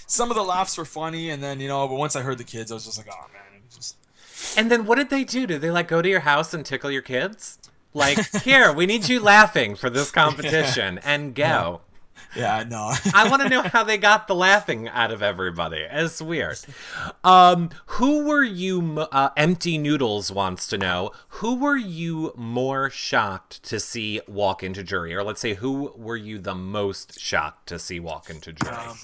some of the laughs were funny and then you know but once i heard the kids i was just like oh man just... and then what did they do did they like go to your house and tickle your kids like here we need you laughing for this competition yeah. and go yeah. Yeah, no. I want to know how they got the laughing out of everybody. It's weird. Um, who were you? Uh, Empty Noodles wants to know who were you more shocked to see walk into jury, or let's say who were you the most shocked to see walk into jury? Um,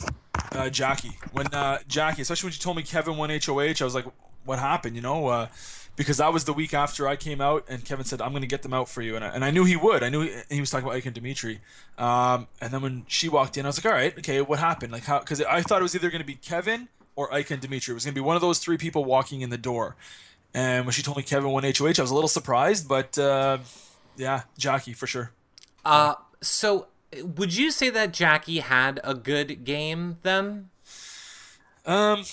uh, Jackie. When uh, Jackie, especially when she told me Kevin won HOH, I was like, "What happened?" You know. Uh, because that was the week after I came out, and Kevin said, "I'm going to get them out for you," and I, and I knew he would. I knew he, he was talking about Ika and Dimitri. Um, and then when she walked in, I was like, "All right, okay, what happened? Like how?" Because I thought it was either going to be Kevin or Ika and Dimitri. It was going to be one of those three people walking in the door. And when she told me Kevin won HOH, I was a little surprised, but uh, yeah, Jackie for sure. Uh, so would you say that Jackie had a good game then? Um,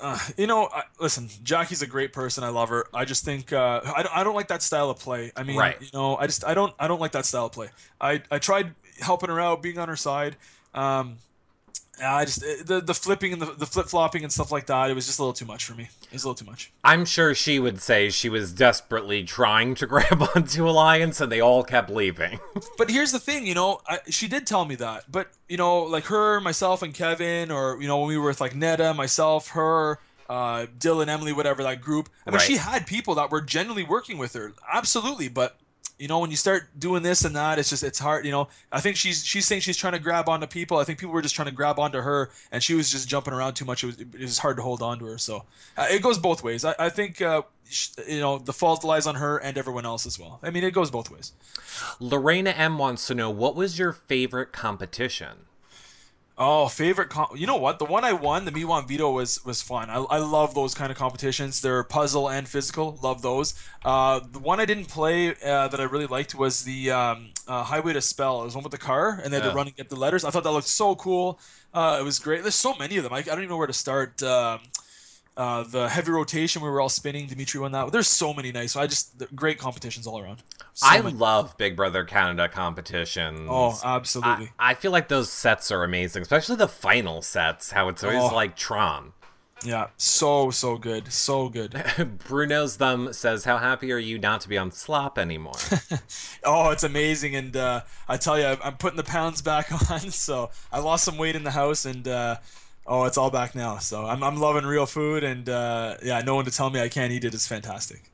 uh, you know, I, listen, Jackie's a great person. I love her. I just think uh, I, don't, I don't like that style of play. I mean, right. you know, I just I don't I don't like that style of play. I, I tried helping her out, being on her side. Um, I just the the flipping and the, the flip flopping and stuff like that. It was just a little too much for me. It was a little too much. I'm sure she would say she was desperately trying to grab onto Alliance, and they all kept leaving. but here's the thing, you know, I, she did tell me that. But you know, like her, myself, and Kevin, or you know, when we were with like Neda, myself, her. Uh, Dillon, Emily, whatever that group. I mean, right. she had people that were genuinely working with her, absolutely. But you know, when you start doing this and that, it's just it's hard. You know, I think she's she's saying she's trying to grab onto people. I think people were just trying to grab onto her, and she was just jumping around too much. It was, it was hard to hold on to her. So uh, it goes both ways. I, I think uh, you know the fault lies on her and everyone else as well. I mean, it goes both ways. Lorena M wants to know what was your favorite competition. Oh, favorite com- You know what? The one I won, the Miwan Vito, was was fun. I, I love those kind of competitions. They're puzzle and physical. Love those. Uh, the one I didn't play uh, that I really liked was the um, uh, Highway to Spell. It was one with the car, and they had yeah. to run and get the letters. I thought that looked so cool. Uh, it was great. There's so many of them. I, I don't even know where to start. Um, uh, the heavy rotation we were all spinning. Dimitri won that. There's so many nice. I just great competitions all around. So I many. love Big Brother Canada competitions. Oh, absolutely. I, I, feel like those sets are amazing, especially the final sets. How it's always oh. like Tron. Yeah, so so good, so good. Bruno's thumb says, "How happy are you not to be on slop anymore?" oh, it's amazing, and uh, I tell you, I'm putting the pounds back on. So I lost some weight in the house, and uh, oh, it's all back now. So I'm, I'm loving real food, and uh, yeah, no one to tell me I can't eat it is fantastic.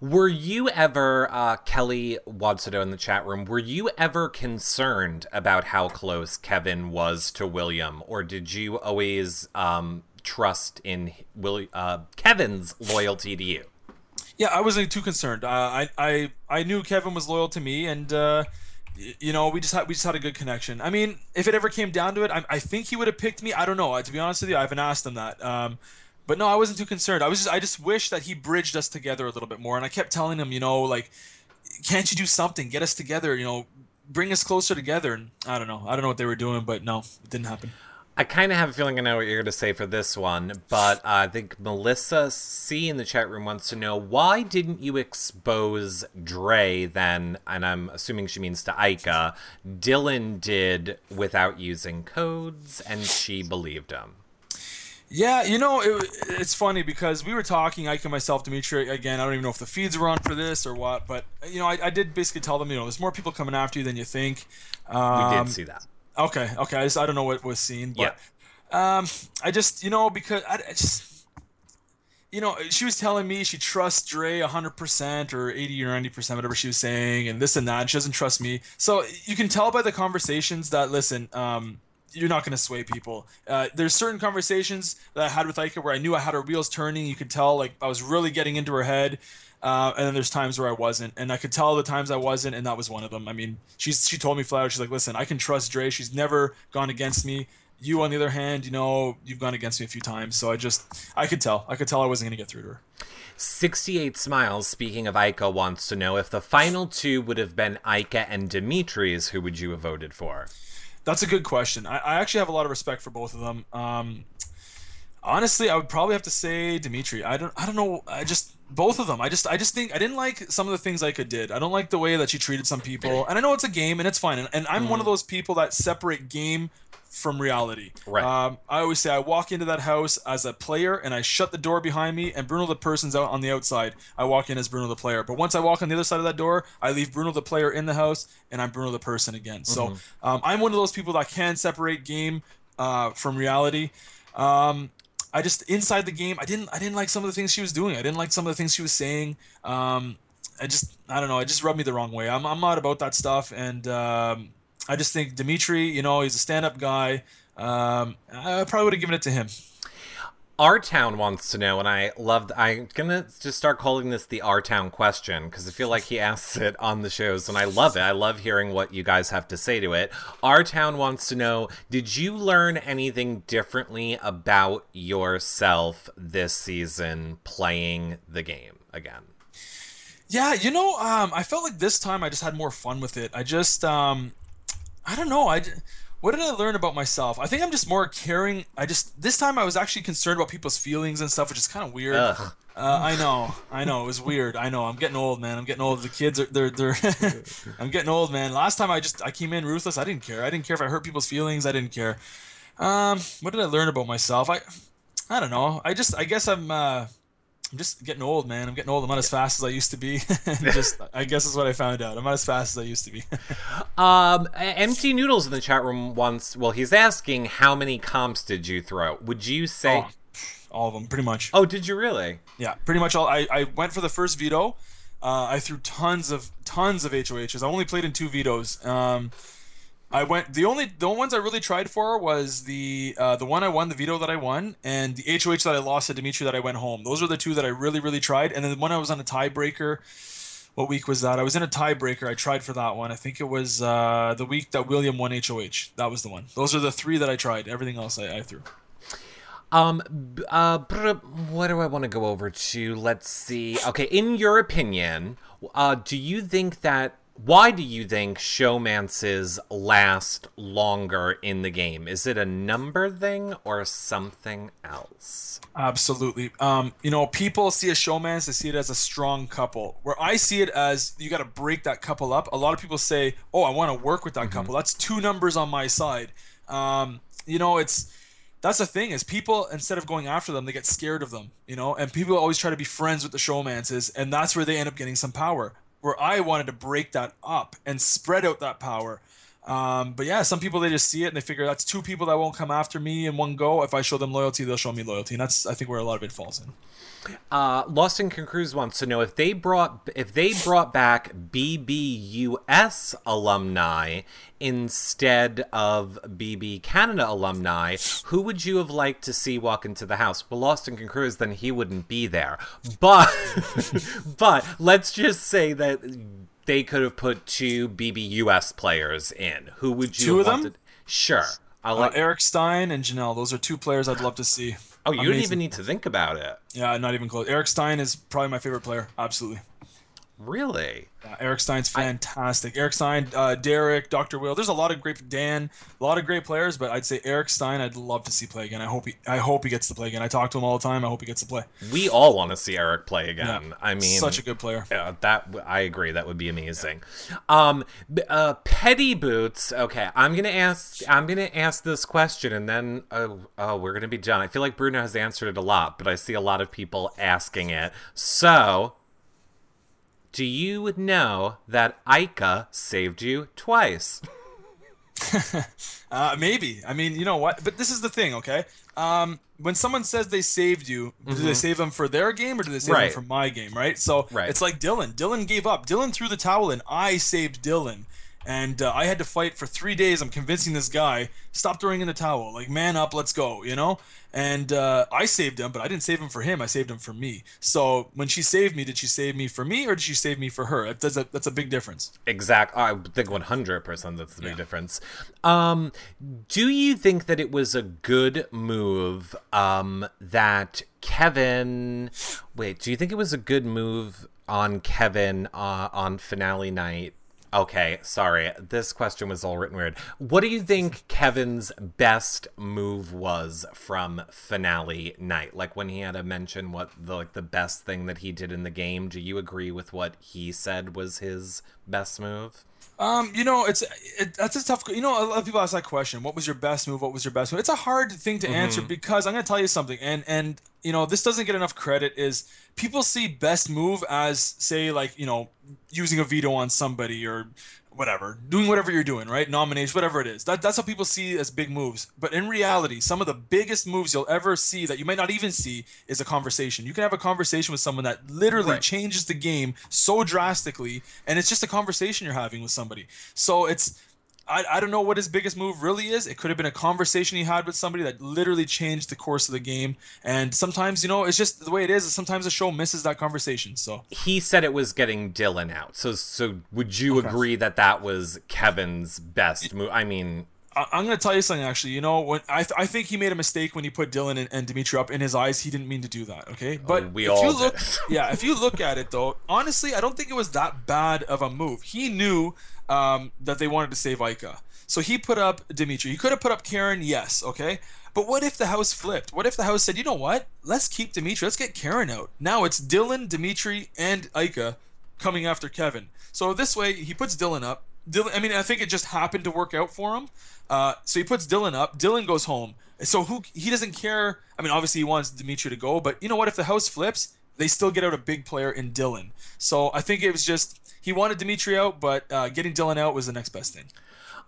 Were you ever, uh, Kelly Wadsado in the chat room, were you ever concerned about how close Kevin was to William, or did you always um, trust in Will, uh, Kevin's loyalty to you? Yeah, I wasn't too concerned. Uh, I, I I knew Kevin was loyal to me, and uh, you know, we just had we just had a good connection. I mean, if it ever came down to it, I, I think he would have picked me. I don't know. To be honest with you, I haven't asked him that. Um, but no, I wasn't too concerned. I was just I just wish that he bridged us together a little bit more. And I kept telling him, you know, like, can't you do something? Get us together. You know, bring us closer together. And I don't know. I don't know what they were doing, but no, it didn't happen. I kind of have a feeling I know what you're going to say for this one, but uh, I think Melissa C in the chat room wants to know why didn't you expose Dre then? And I'm assuming she means to Ika. Dillon did without using codes, and she believed him. Yeah, you know, it, it's funny because we were talking, Ika and myself, Dimitri, again, I don't even know if the feeds were on for this or what, but, you know, I, I did basically tell them, you know, there's more people coming after you than you think. Um, we did um, see that. Okay, okay. I just I don't know what was seen, but yeah. um, I just you know because I, I, just you know she was telling me she trusts Dre hundred percent or eighty or ninety percent, whatever she was saying, and this and that. She doesn't trust me, so you can tell by the conversations that listen. Um, you're not going to sway people. Uh, there's certain conversations that I had with Ika where I knew I had her wheels turning. You could tell like I was really getting into her head. Uh, and then there's times where I wasn't, and I could tell the times I wasn't, and that was one of them. I mean, she's she told me flat out, she's like, "Listen, I can trust Dre. She's never gone against me. You, on the other hand, you know, you've gone against me a few times. So I just, I could tell, I could tell I wasn't gonna get through to her." 68 Smiles, speaking of Ika, wants to know if the final two would have been Ika and Dimitri's, who would you have voted for? That's a good question. I, I actually have a lot of respect for both of them. Um, honestly, I would probably have to say Dimitri. I don't, I don't know. I just both of them. I just I just think I didn't like some of the things Ika did. I don't like the way that she treated some people. And I know it's a game and it's fine. And, and I'm mm. one of mm-hmm. those people that separate game from reality. Right. Um, I always say I walk into that house as a player and I shut the door behind me and Bruno the person's out on the outside. I walk in as Bruno the player. But once I walk on the other side of that door, I leave Bruno the player in the house and I'm Bruno the person again. Mm-hmm. So um, I'm one of those people that can separate game uh, from reality. Um, I just inside the game, I didn't I didn't like some of the things she was doing. I didn't like some of the things she was saying. Um, I just I don't know. It just rubbed me the wrong way. I'm I'm not about that stuff, and um, I just think Dimitri, you know, he's a stand-up guy. Um, I probably would have given it to him. Our town wants to know, and I love. I'm gonna just start calling this the Our Town question because I feel like he asks it on the shows, and I love it. I love hearing what you guys have to say to it. Our town wants to know: Did you learn anything differently about yourself this season playing the game again? Yeah, you know, um, I felt like this time I just had more fun with it. I just, um, I don't know, I what did I learn about myself? I think I'm just more caring. I just this time I was actually concerned about people's feelings and stuff, which is kind of weird. Uh, I know, I know, it was weird. I know, I'm getting old, man. I'm getting old. The kids are they're they're. I'm getting old, man. Last time I just I came in ruthless. I didn't care. I didn't care if I hurt people's feelings. I didn't care. Um, what did I learn about myself? I, I don't know. I just I guess I'm. Uh, I'm just getting old, man. I'm getting old. I'm not as fast as I used to be. just, I guess is what I found out. I'm not as fast as I used to be. um, empty noodles in the chat room once. Well, he's asking how many comps did you throw? Would you say oh, all of them, pretty much? Oh, did you really? Yeah, pretty much all. I, I went for the first veto. Uh, I threw tons of tons of HOHs. I only played in two vetoes. Um, I went the only the ones I really tried for was the uh, the one I won the veto that I won and the HOH that I lost to Dimitri that I went home. Those are the two that I really really tried. And then the one I was on a tiebreaker. What week was that? I was in a tiebreaker. I tried for that one. I think it was uh, the week that William won HOH. That was the one. Those are the three that I tried. Everything else I, I threw. Um, uh, what do I want to go over to? Let's see. Okay, in your opinion, uh, do you think that why do you think showmances last longer in the game? Is it a number thing or something else? Absolutely. Um, you know, people see a showmance, they see it as a strong couple. Where I see it as you got to break that couple up. A lot of people say, "Oh, I want to work with that mm-hmm. couple." That's two numbers on my side. Um, you know, it's that's the thing is people instead of going after them, they get scared of them. You know, and people always try to be friends with the showmances, and that's where they end up getting some power where I wanted to break that up and spread out that power. Um, but yeah, some people they just see it and they figure that's two people that won't come after me in one go. If I show them loyalty, they'll show me loyalty, and that's I think where a lot of it falls in. Uh, Lost in Cruz wants to know if they brought if they brought back BBUS alumni instead of BB Canada alumni, who would you have liked to see walk into the house? Well, Lost in Cruz, then he wouldn't be there. But but let's just say that they could have put two BBUS players in. Who would you? Two of them. Wanted? Sure. I like uh, Eric Stein and Janelle. Those are two players I'd love to see. Oh, you Amazing. don't even need to think about it. Yeah, not even close. Eric Stein is probably my favorite player. Absolutely. Really? Yeah, Eric Stein's fantastic. I, Eric Stein, uh, Derek, Dr. Will. There's a lot of great Dan, a lot of great players, but I'd say Eric Stein. I'd love to see play again. I hope he, I hope he gets to play again. I talk to him all the time. I hope he gets to play. We all want to see Eric play again. Yeah, I mean, such a good player. Yeah, that I agree. That would be amazing. Um, uh, Petty Boots. Okay, I'm gonna ask. I'm gonna ask this question, and then oh, oh, we're gonna be done. I feel like Bruno has answered it a lot, but I see a lot of people asking it. So do you know that Ika saved you twice? uh, maybe. I mean, you know what? But this is the thing, okay? Um, when someone says they saved you, mm-hmm. do they mm-hmm. save them for their game or do they save right. them for my game, right? So right. it's like Dillon. Dillon gave up. Dillon threw the towel in. I saved Dillon and uh, I had to fight for three days. I'm convincing this guy stop throwing in the towel, like man up, let's go, you know. And uh, I saved him, but I didn't save him for him. I saved him for me. So when she saved me, did she save me for me or did she save me for her? That's a, that's a big difference. Exact. I think 100 percent that's the big yeah. difference. Um, do you think that it was a good move um, that Kevin? Wait, do you think it was a good move on Kevin uh, on finale night Okay, sorry. This question was all written weird. What do you think Kevin's best move was from finale night? Like when he had to mention what the like the best thing that he did in the game. Do you agree with what he said was his best move? Um, you know, it's it, that's a tough. You know, a lot of people ask that question. What was your best move? What was your best move? It's a hard thing to mm-hmm. answer because I'm going to tell you something, and and you know, this doesn't get enough credit. Is people see best move as say like you know using a veto on somebody or whatever, doing whatever you're doing, right? Nomination, whatever it is. That, that's how people see as big moves. But in reality, some of the biggest moves you'll ever see that you might not even see is a conversation. You can have a conversation with someone that literally right. changes the game so drastically, and it's just a conversation you're having with somebody. So it's I, I don't know what his biggest move really is. It could have been a conversation he had with somebody that literally changed the course of the game. And sometimes, you know, it's just the way it is. Sometimes the show misses that conversation. So he said it was getting Dillon out. So so would you okay. agree that that was Kevin's best move? I mean, I, am going to tell you something. Actually, you know, when I, th- I think he made a mistake when he put Dillon and, and Dimitri up. In his eyes, he didn't mean to do that. Okay, but oh, we if all you look, yeah, if you look at it though, honestly, I don't think it was that bad of a move. He knew um, that they wanted to save Ika, so he put up Dimitri. He could have put up Karen, yes, okay. But what if the house flipped? What if the house said, you know what? Let's keep Dimitri. Let's get Karen out. Now it's Dillon, Dimitri, and Ika coming after Kevin. So this way, he puts Dillon up. Dillon, I mean, I think it just happened to work out for him. Uh, so he puts Dillon up. Dillon goes home. So who he doesn't care. I mean, obviously he wants Dimitri to go, but you know what? If the house flips, they still get out a big player in Dillon. So I think it was just he wanted Dimitri out, but uh, getting Dillon out was the next best thing.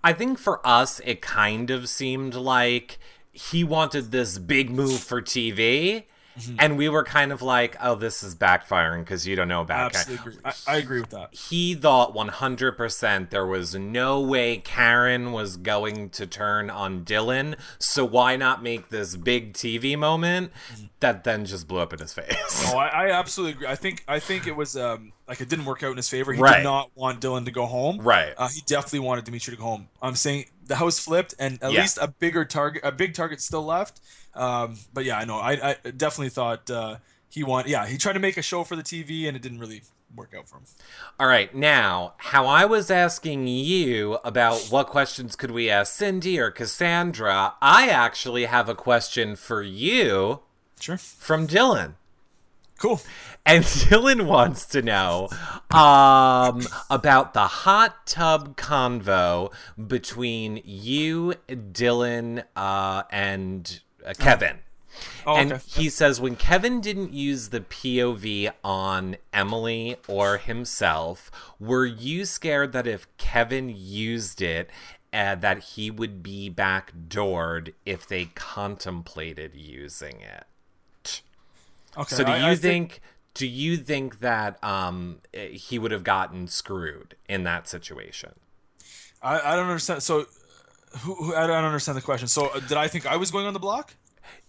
I think for us, it kind of seemed like he wanted this big move for TV Mm-hmm. And we were kind of like, oh, this is backfiring because you don't know about Absolutely. I, I, agree with that. He thought 100% there was no way Karen was going to turn on Dillon. So why not make this big TV moment mm-hmm. that then just blew up in his face? Oh, I, I absolutely agree. I think I think it was um, like it didn't work out in his favor. He right. did not want Dillon to go home. Right. Uh, he definitely wanted Dimitri to go home. I'm saying the house flipped and at yeah. least a bigger target, a big target still left. Um, but yeah, I know. I, I definitely thought uh, he want. Yeah, he tried to make a show for the TV, and it didn't really work out for him. All right, now how I was asking you about what questions could we ask Cindy or Cassandra, I actually have a question for you. Sure. From Dillon. Cool. And Dillon wants to know um, about the hot tub convo between you, Dillon, uh, and uh, Kevin. Oh, and okay. he says when Kevin didn't use the POV on Emily or himself, were you scared that if Kevin used it, uh, that he would be backdoored if they contemplated using it? Okay. So do you I, I think, think, do you think that um, he would have gotten screwed in that situation? I, I don't understand. So who, who, I don't understand the question. So uh, did I think I was going on the block?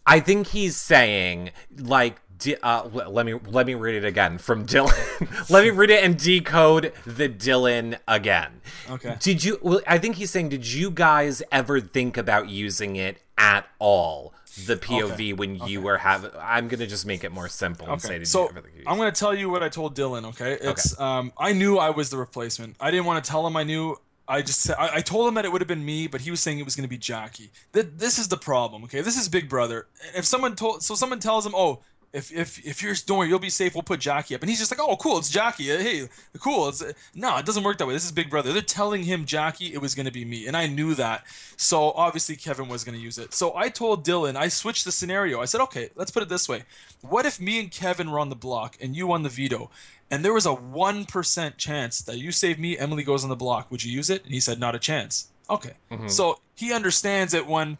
I think he's saying like uh, let me let me read it again from Dillon. let me read it and decode the Dillon again. Okay. Did you? Well, I think he's saying, did you guys ever think about using it at all? The POV okay. when you okay. were having. I'm gonna just make it more simple and say, did so I'm gonna tell you what I told Dillon. Okay. It's okay. um I knew I was the replacement. I didn't want to tell him I knew I just said I, I, told him that it would have been me, but he was saying it was going to be Jackie. That this is the problem. Okay, this is Big Brother. If someone told, so someone tells him, oh, if if if you're don't you'll be safe. We'll put Jackie up, and he's just like, oh, cool, it's Jackie. Hey, cool. It's no, it doesn't work that way. This is Big Brother. They're telling him Jackie, it was going to be me, and I knew that. So obviously Kevin was going to use it. So I told Dillon, I switched the scenario. I said, okay, let's put it this way. What if me and Kevin were on the block and you won the veto? and there was a 1% chance that you save me, Emily goes on the block. Would you use it? And he said, not a chance. Okay. Mm-hmm. So he understands it when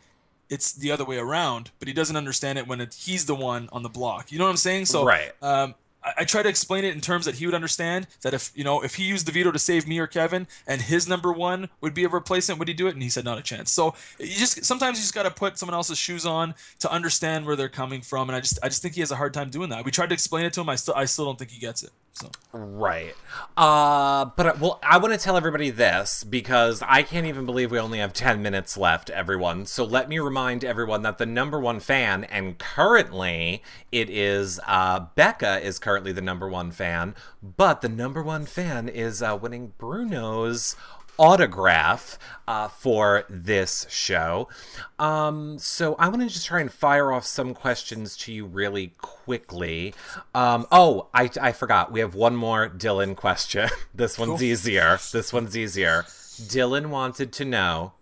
it's the other way around, but he doesn't understand it when it, he's the one on the block. You know what I'm saying? So right. Um, I, I try to explain it in terms that he would understand that if you know if he used the veto to save me or Kevin and his number one would be a replacement, would he do it? And he said not a chance. So you just sometimes you just got to put someone else's shoes on to understand where they're coming from, and I just I just think he has a hard time doing that. We tried to explain it to him. I still I still don't think he gets it. So. Right. Uh, but uh, well, I want to tell everybody this because I can't even believe we only have 10 minutes left, everyone. So let me remind everyone that the number one fan, and currently it is uh, Becca, is currently the number one fan, but the number one fan is uh, winning Bruno's autograph uh, for this show. Um, so I want to just try and fire off some questions to you really quickly. Um, oh, I, I forgot. We have one more Dillon question. this one's cool. easier. This one's easier. Dillon wanted to know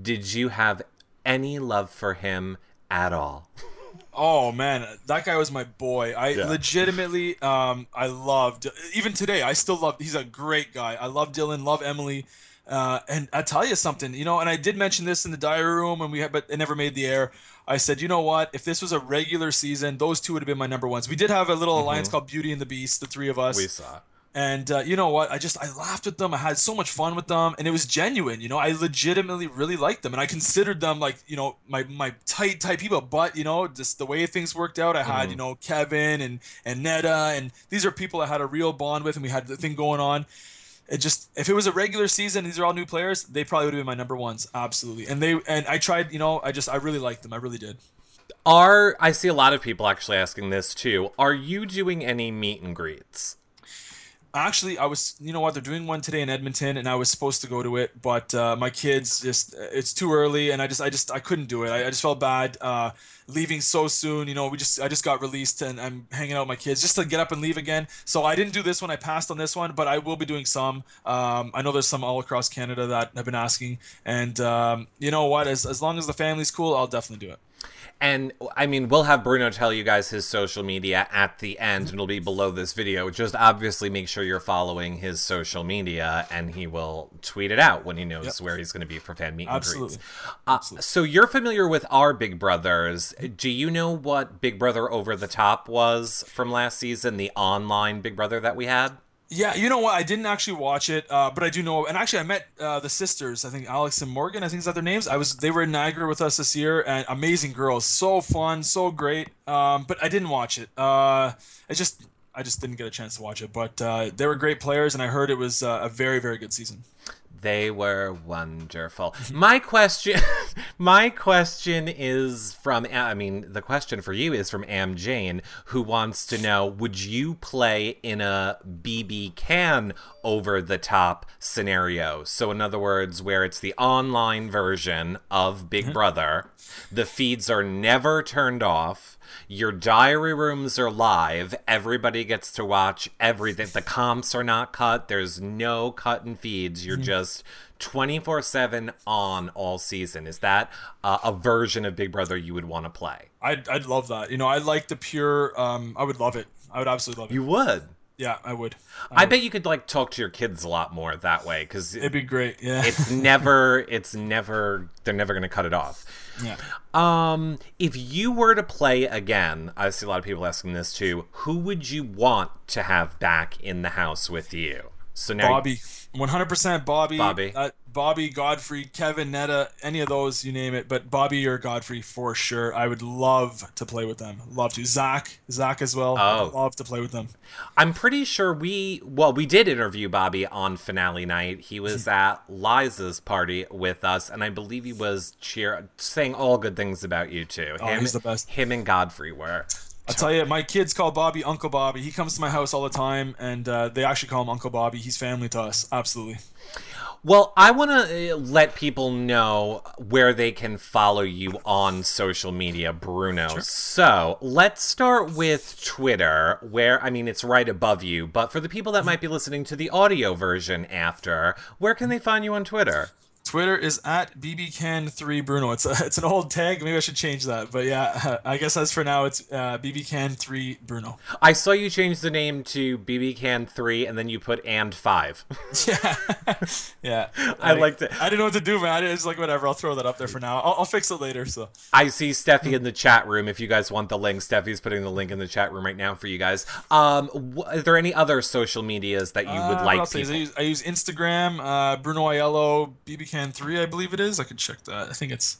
Did you have any love for him at all? Oh man, that guy was my boy. I yeah. legitimately, um, I loved. Even today, I still love. He's a great guy. I love Dillon. Love Emily. Uh, and I tell you something, you know, and I did mention this in the diary room, and we had, but it never made the air. I said, you know what? If this was a regular season, those two would have been my number ones. We did have a little mm-hmm. alliance called Beauty and the Beast, the three of us. We saw. And uh, you know what? I just I laughed with them. I had so much fun with them, and it was genuine. You know, I legitimately really liked them, and I considered them like you know my my tight tight people. But you know, just the way things worked out, I had mm-hmm. you know Kevin and and Neda, and these are people I had a real bond with, and we had the thing going on it just if it was a regular season, these are all new players, they probably would have been my number ones, absolutely. And they and I tried, you know, I just I really liked them, I really did. Are I see a lot of people actually asking this too. Are you doing any meet and greets? Actually, I was, you know what, they're doing one today in Edmonton, and I was supposed to go to it, but uh, my kids just, it's too early, and I just, I just, I couldn't do it. I, I just felt bad uh, leaving so soon. You know, we just, I just got released, and I'm hanging out with my kids just to get up and leave again. So I didn't do this one. I passed on this one, but I will be doing some. Um, I know there's some all across Canada that have been asking, and um, you know what, as, as long as the family's cool, I'll definitely do it. And I mean, we'll have Bruno tell you guys his social media at the end, and it'll be below this video. Just obviously make sure you're following his social media, and he will tweet it out when he knows yep. where he's going to be for fan meet and Absolutely. greets. Uh, Absolutely. So you're familiar with our Big Brothers. Do you know what Big Brother Over the Top was from last season? The online Big Brother that we had. Yeah, you know what? I didn't actually watch it, uh, but I do know. And actually, I met uh, the sisters. I think Alex and Morgan. I think is that their names. I was. They were in Niagara with us this year, and amazing girls. So fun, so great. Um, but I didn't watch it. Uh, I just, I just didn't get a chance to watch it. But uh, they were great players, and I heard it was uh, a very, very good season. They were wonderful. my question my question is from I mean the question for you is from Am Jane who wants to know would you play in a BB can over the top scenario? So in other words where it's the online version of Big mm-hmm. Brother, the feeds are never turned off your diary rooms are live. Everybody gets to watch everything. The comps are not cut. There's no cut and feeds. You're mm-hmm. just 24 7 on all season. Is that uh, a version of Big Brother you would want to play? I'd, I'd love that. You know, I like the pure, um, I would love it. I would absolutely love it. You would? Yeah, I would. I, I would. bet you could like talk to your kids a lot more that way because it'd be great. Yeah, it's never, it's never, they're never going to cut it off. Yeah. Um, if you were to play again, I see a lot of people asking this too. Who would you want to have back in the house with you? So now, Bobby, one hundred percent Bobby. Bobby. Uh, Bobby, Godfrey, Kevin, Neda, any of those, you name it. But Bobby or Godfrey for sure. I would love to play with them. Love to. Zach, Zach as well. Oh. love to play with them. I'm pretty sure we, well, we did interview Bobby on finale night. He was at Liza's party with us, and I believe he was cheer saying all good things about you too. Oh, he's the best. Him and Godfrey were. I'll tell you, my kids call Bobby Uncle Bobby. He comes to my house all the time, and uh, they actually call him Uncle Bobby. He's family to us. Absolutely. Well, I want to uh, let people know where they can follow you on social media, Bruno. Sure. So let's start with Twitter, where, I mean, it's right above you, but for the people that might be listening to the audio version after, where can they find you on Twitter? Twitter is at bbcan3 Bruno. It's a, it's an old tag. Maybe I should change that. But yeah, I guess as for now, it's uh, bbcan3 Bruno. I saw you change the name to bbcan3 and then you put and five. yeah, yeah. I, I liked it. I didn't know what to do, man. It's like whatever. I'll throw that up there for now. I'll, I'll fix it later. So I see Steffi in the chat room. If you guys want the link, Steffi's putting the link in the chat room right now for you guys. Um, are there any other social medias that you would uh, like? I use, I use Instagram, uh, Bruno Ielo, bbcan Can three, I believe it is. I could check that. I think it's.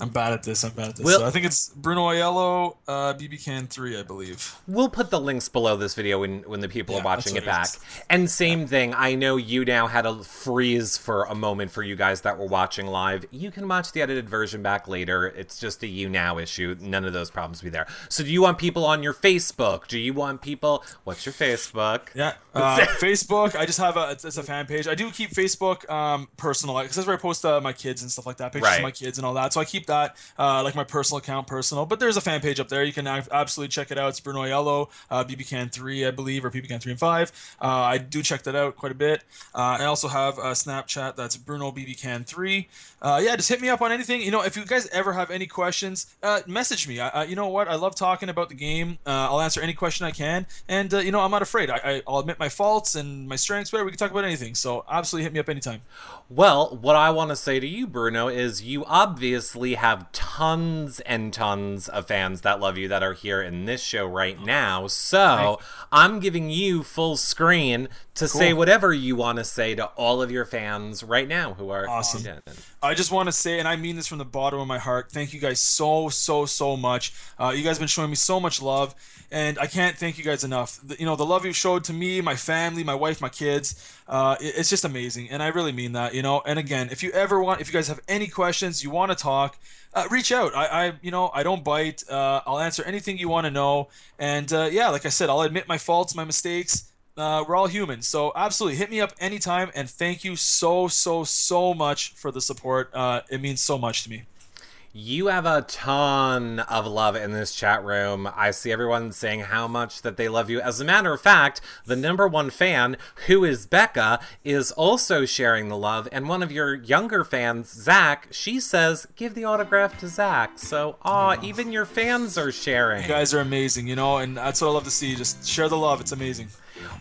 I'm bad at this. I'm bad at this. We'll, so I think it's Bruno Ielo, uh, BB Can three, I believe. We'll put the links below this video when when the people yeah, are watching it back. And same yeah. thing. I know YouNow had a freeze for a moment for you guys that were watching live. You can watch the edited version back later. It's just a YouNow issue. None of those problems will be there. So do you want people on your Facebook? Do you want people? What's your Facebook? Yeah, uh, Facebook. I just have a it's, it's, a fan page. I do keep Facebook um, personal because that's where I post uh, my kids and stuff like that, pictures right. of my kids and all that. So I keep that uh, like my personal account personal. But there's a fan page up there. You can absolutely check it out. It's Bruno Ielo, uh, BBCan three, I believe, or BBCan three and five. Uh, I do check that out quite a bit. Uh, I also have a Snapchat that's Bruno BBCan three. Uh, yeah, just hit me up on anything. You know, if you guys ever have any questions, uh, message me. I, you know what? I love talking about the game. I'll answer any question I can, and you know, I'm not afraid. I, I, will admit my faults and my strengths. Whatever. We can talk about anything. So absolutely hit me up anytime. Well, what I want to say to you, Bruno, is you obviously have tons and tons of fans that love you that are here in this show right oh. now. So I'm giving you full screen to cool. say whatever you want to say to all of your fans right now who are awesome. I just want to say, and I mean this from the bottom of my heart, thank you guys so, so, so much. Uh, you guys have been showing me so much love, and I can't thank you guys enough. The, you know, the love you've showed to me, my family, my wife, my kids, uh, it, it's just amazing, and I really mean that. You know, and again, if you ever want, if you guys have any questions, you want to talk, uh, reach out. I, I, you know, I don't bite. Uh, I'll answer anything you want to know, and uh, yeah, like I said, I'll admit my faults, my mistakes. Uh, we're all human. So absolutely hit me up anytime. And thank you so, so, so much for the support. Uh, it means so much to me. You have a ton of love in this chat room. I see everyone saying how much that they love you. As a matter of fact, the number one fan, who is Becca, is also sharing the love. And one of your younger fans, Zach, she says, give the autograph to Zach. So, aw, oh. even your fans are sharing. You guys are amazing, you know, and that's what I love to see. Just share the love. It's amazing.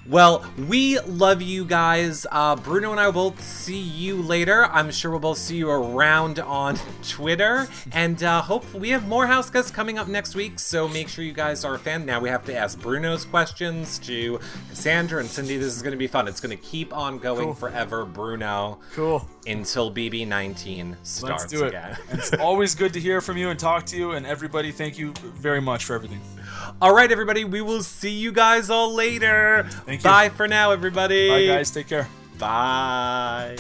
Well, we love you guys. Uh, Bruno and I will both see you later. I'm sure we'll both see you around on Twitter. And uh, hopefully, we have more house guests coming up next week. So make sure you guys are a fan. Now we have to ask Bruno's questions to Cassandra and Cindy. This is going to be fun. It's going to keep on going cool. forever, Bruno. Cool. Until BB19 starts Let's do it. again. it's always good to hear from you and talk to you. And everybody, thank you very much for everything. All right, everybody. We will see you guys all later. Thank you. Bye for now, everybody. Bye, guys. Take care. Bye.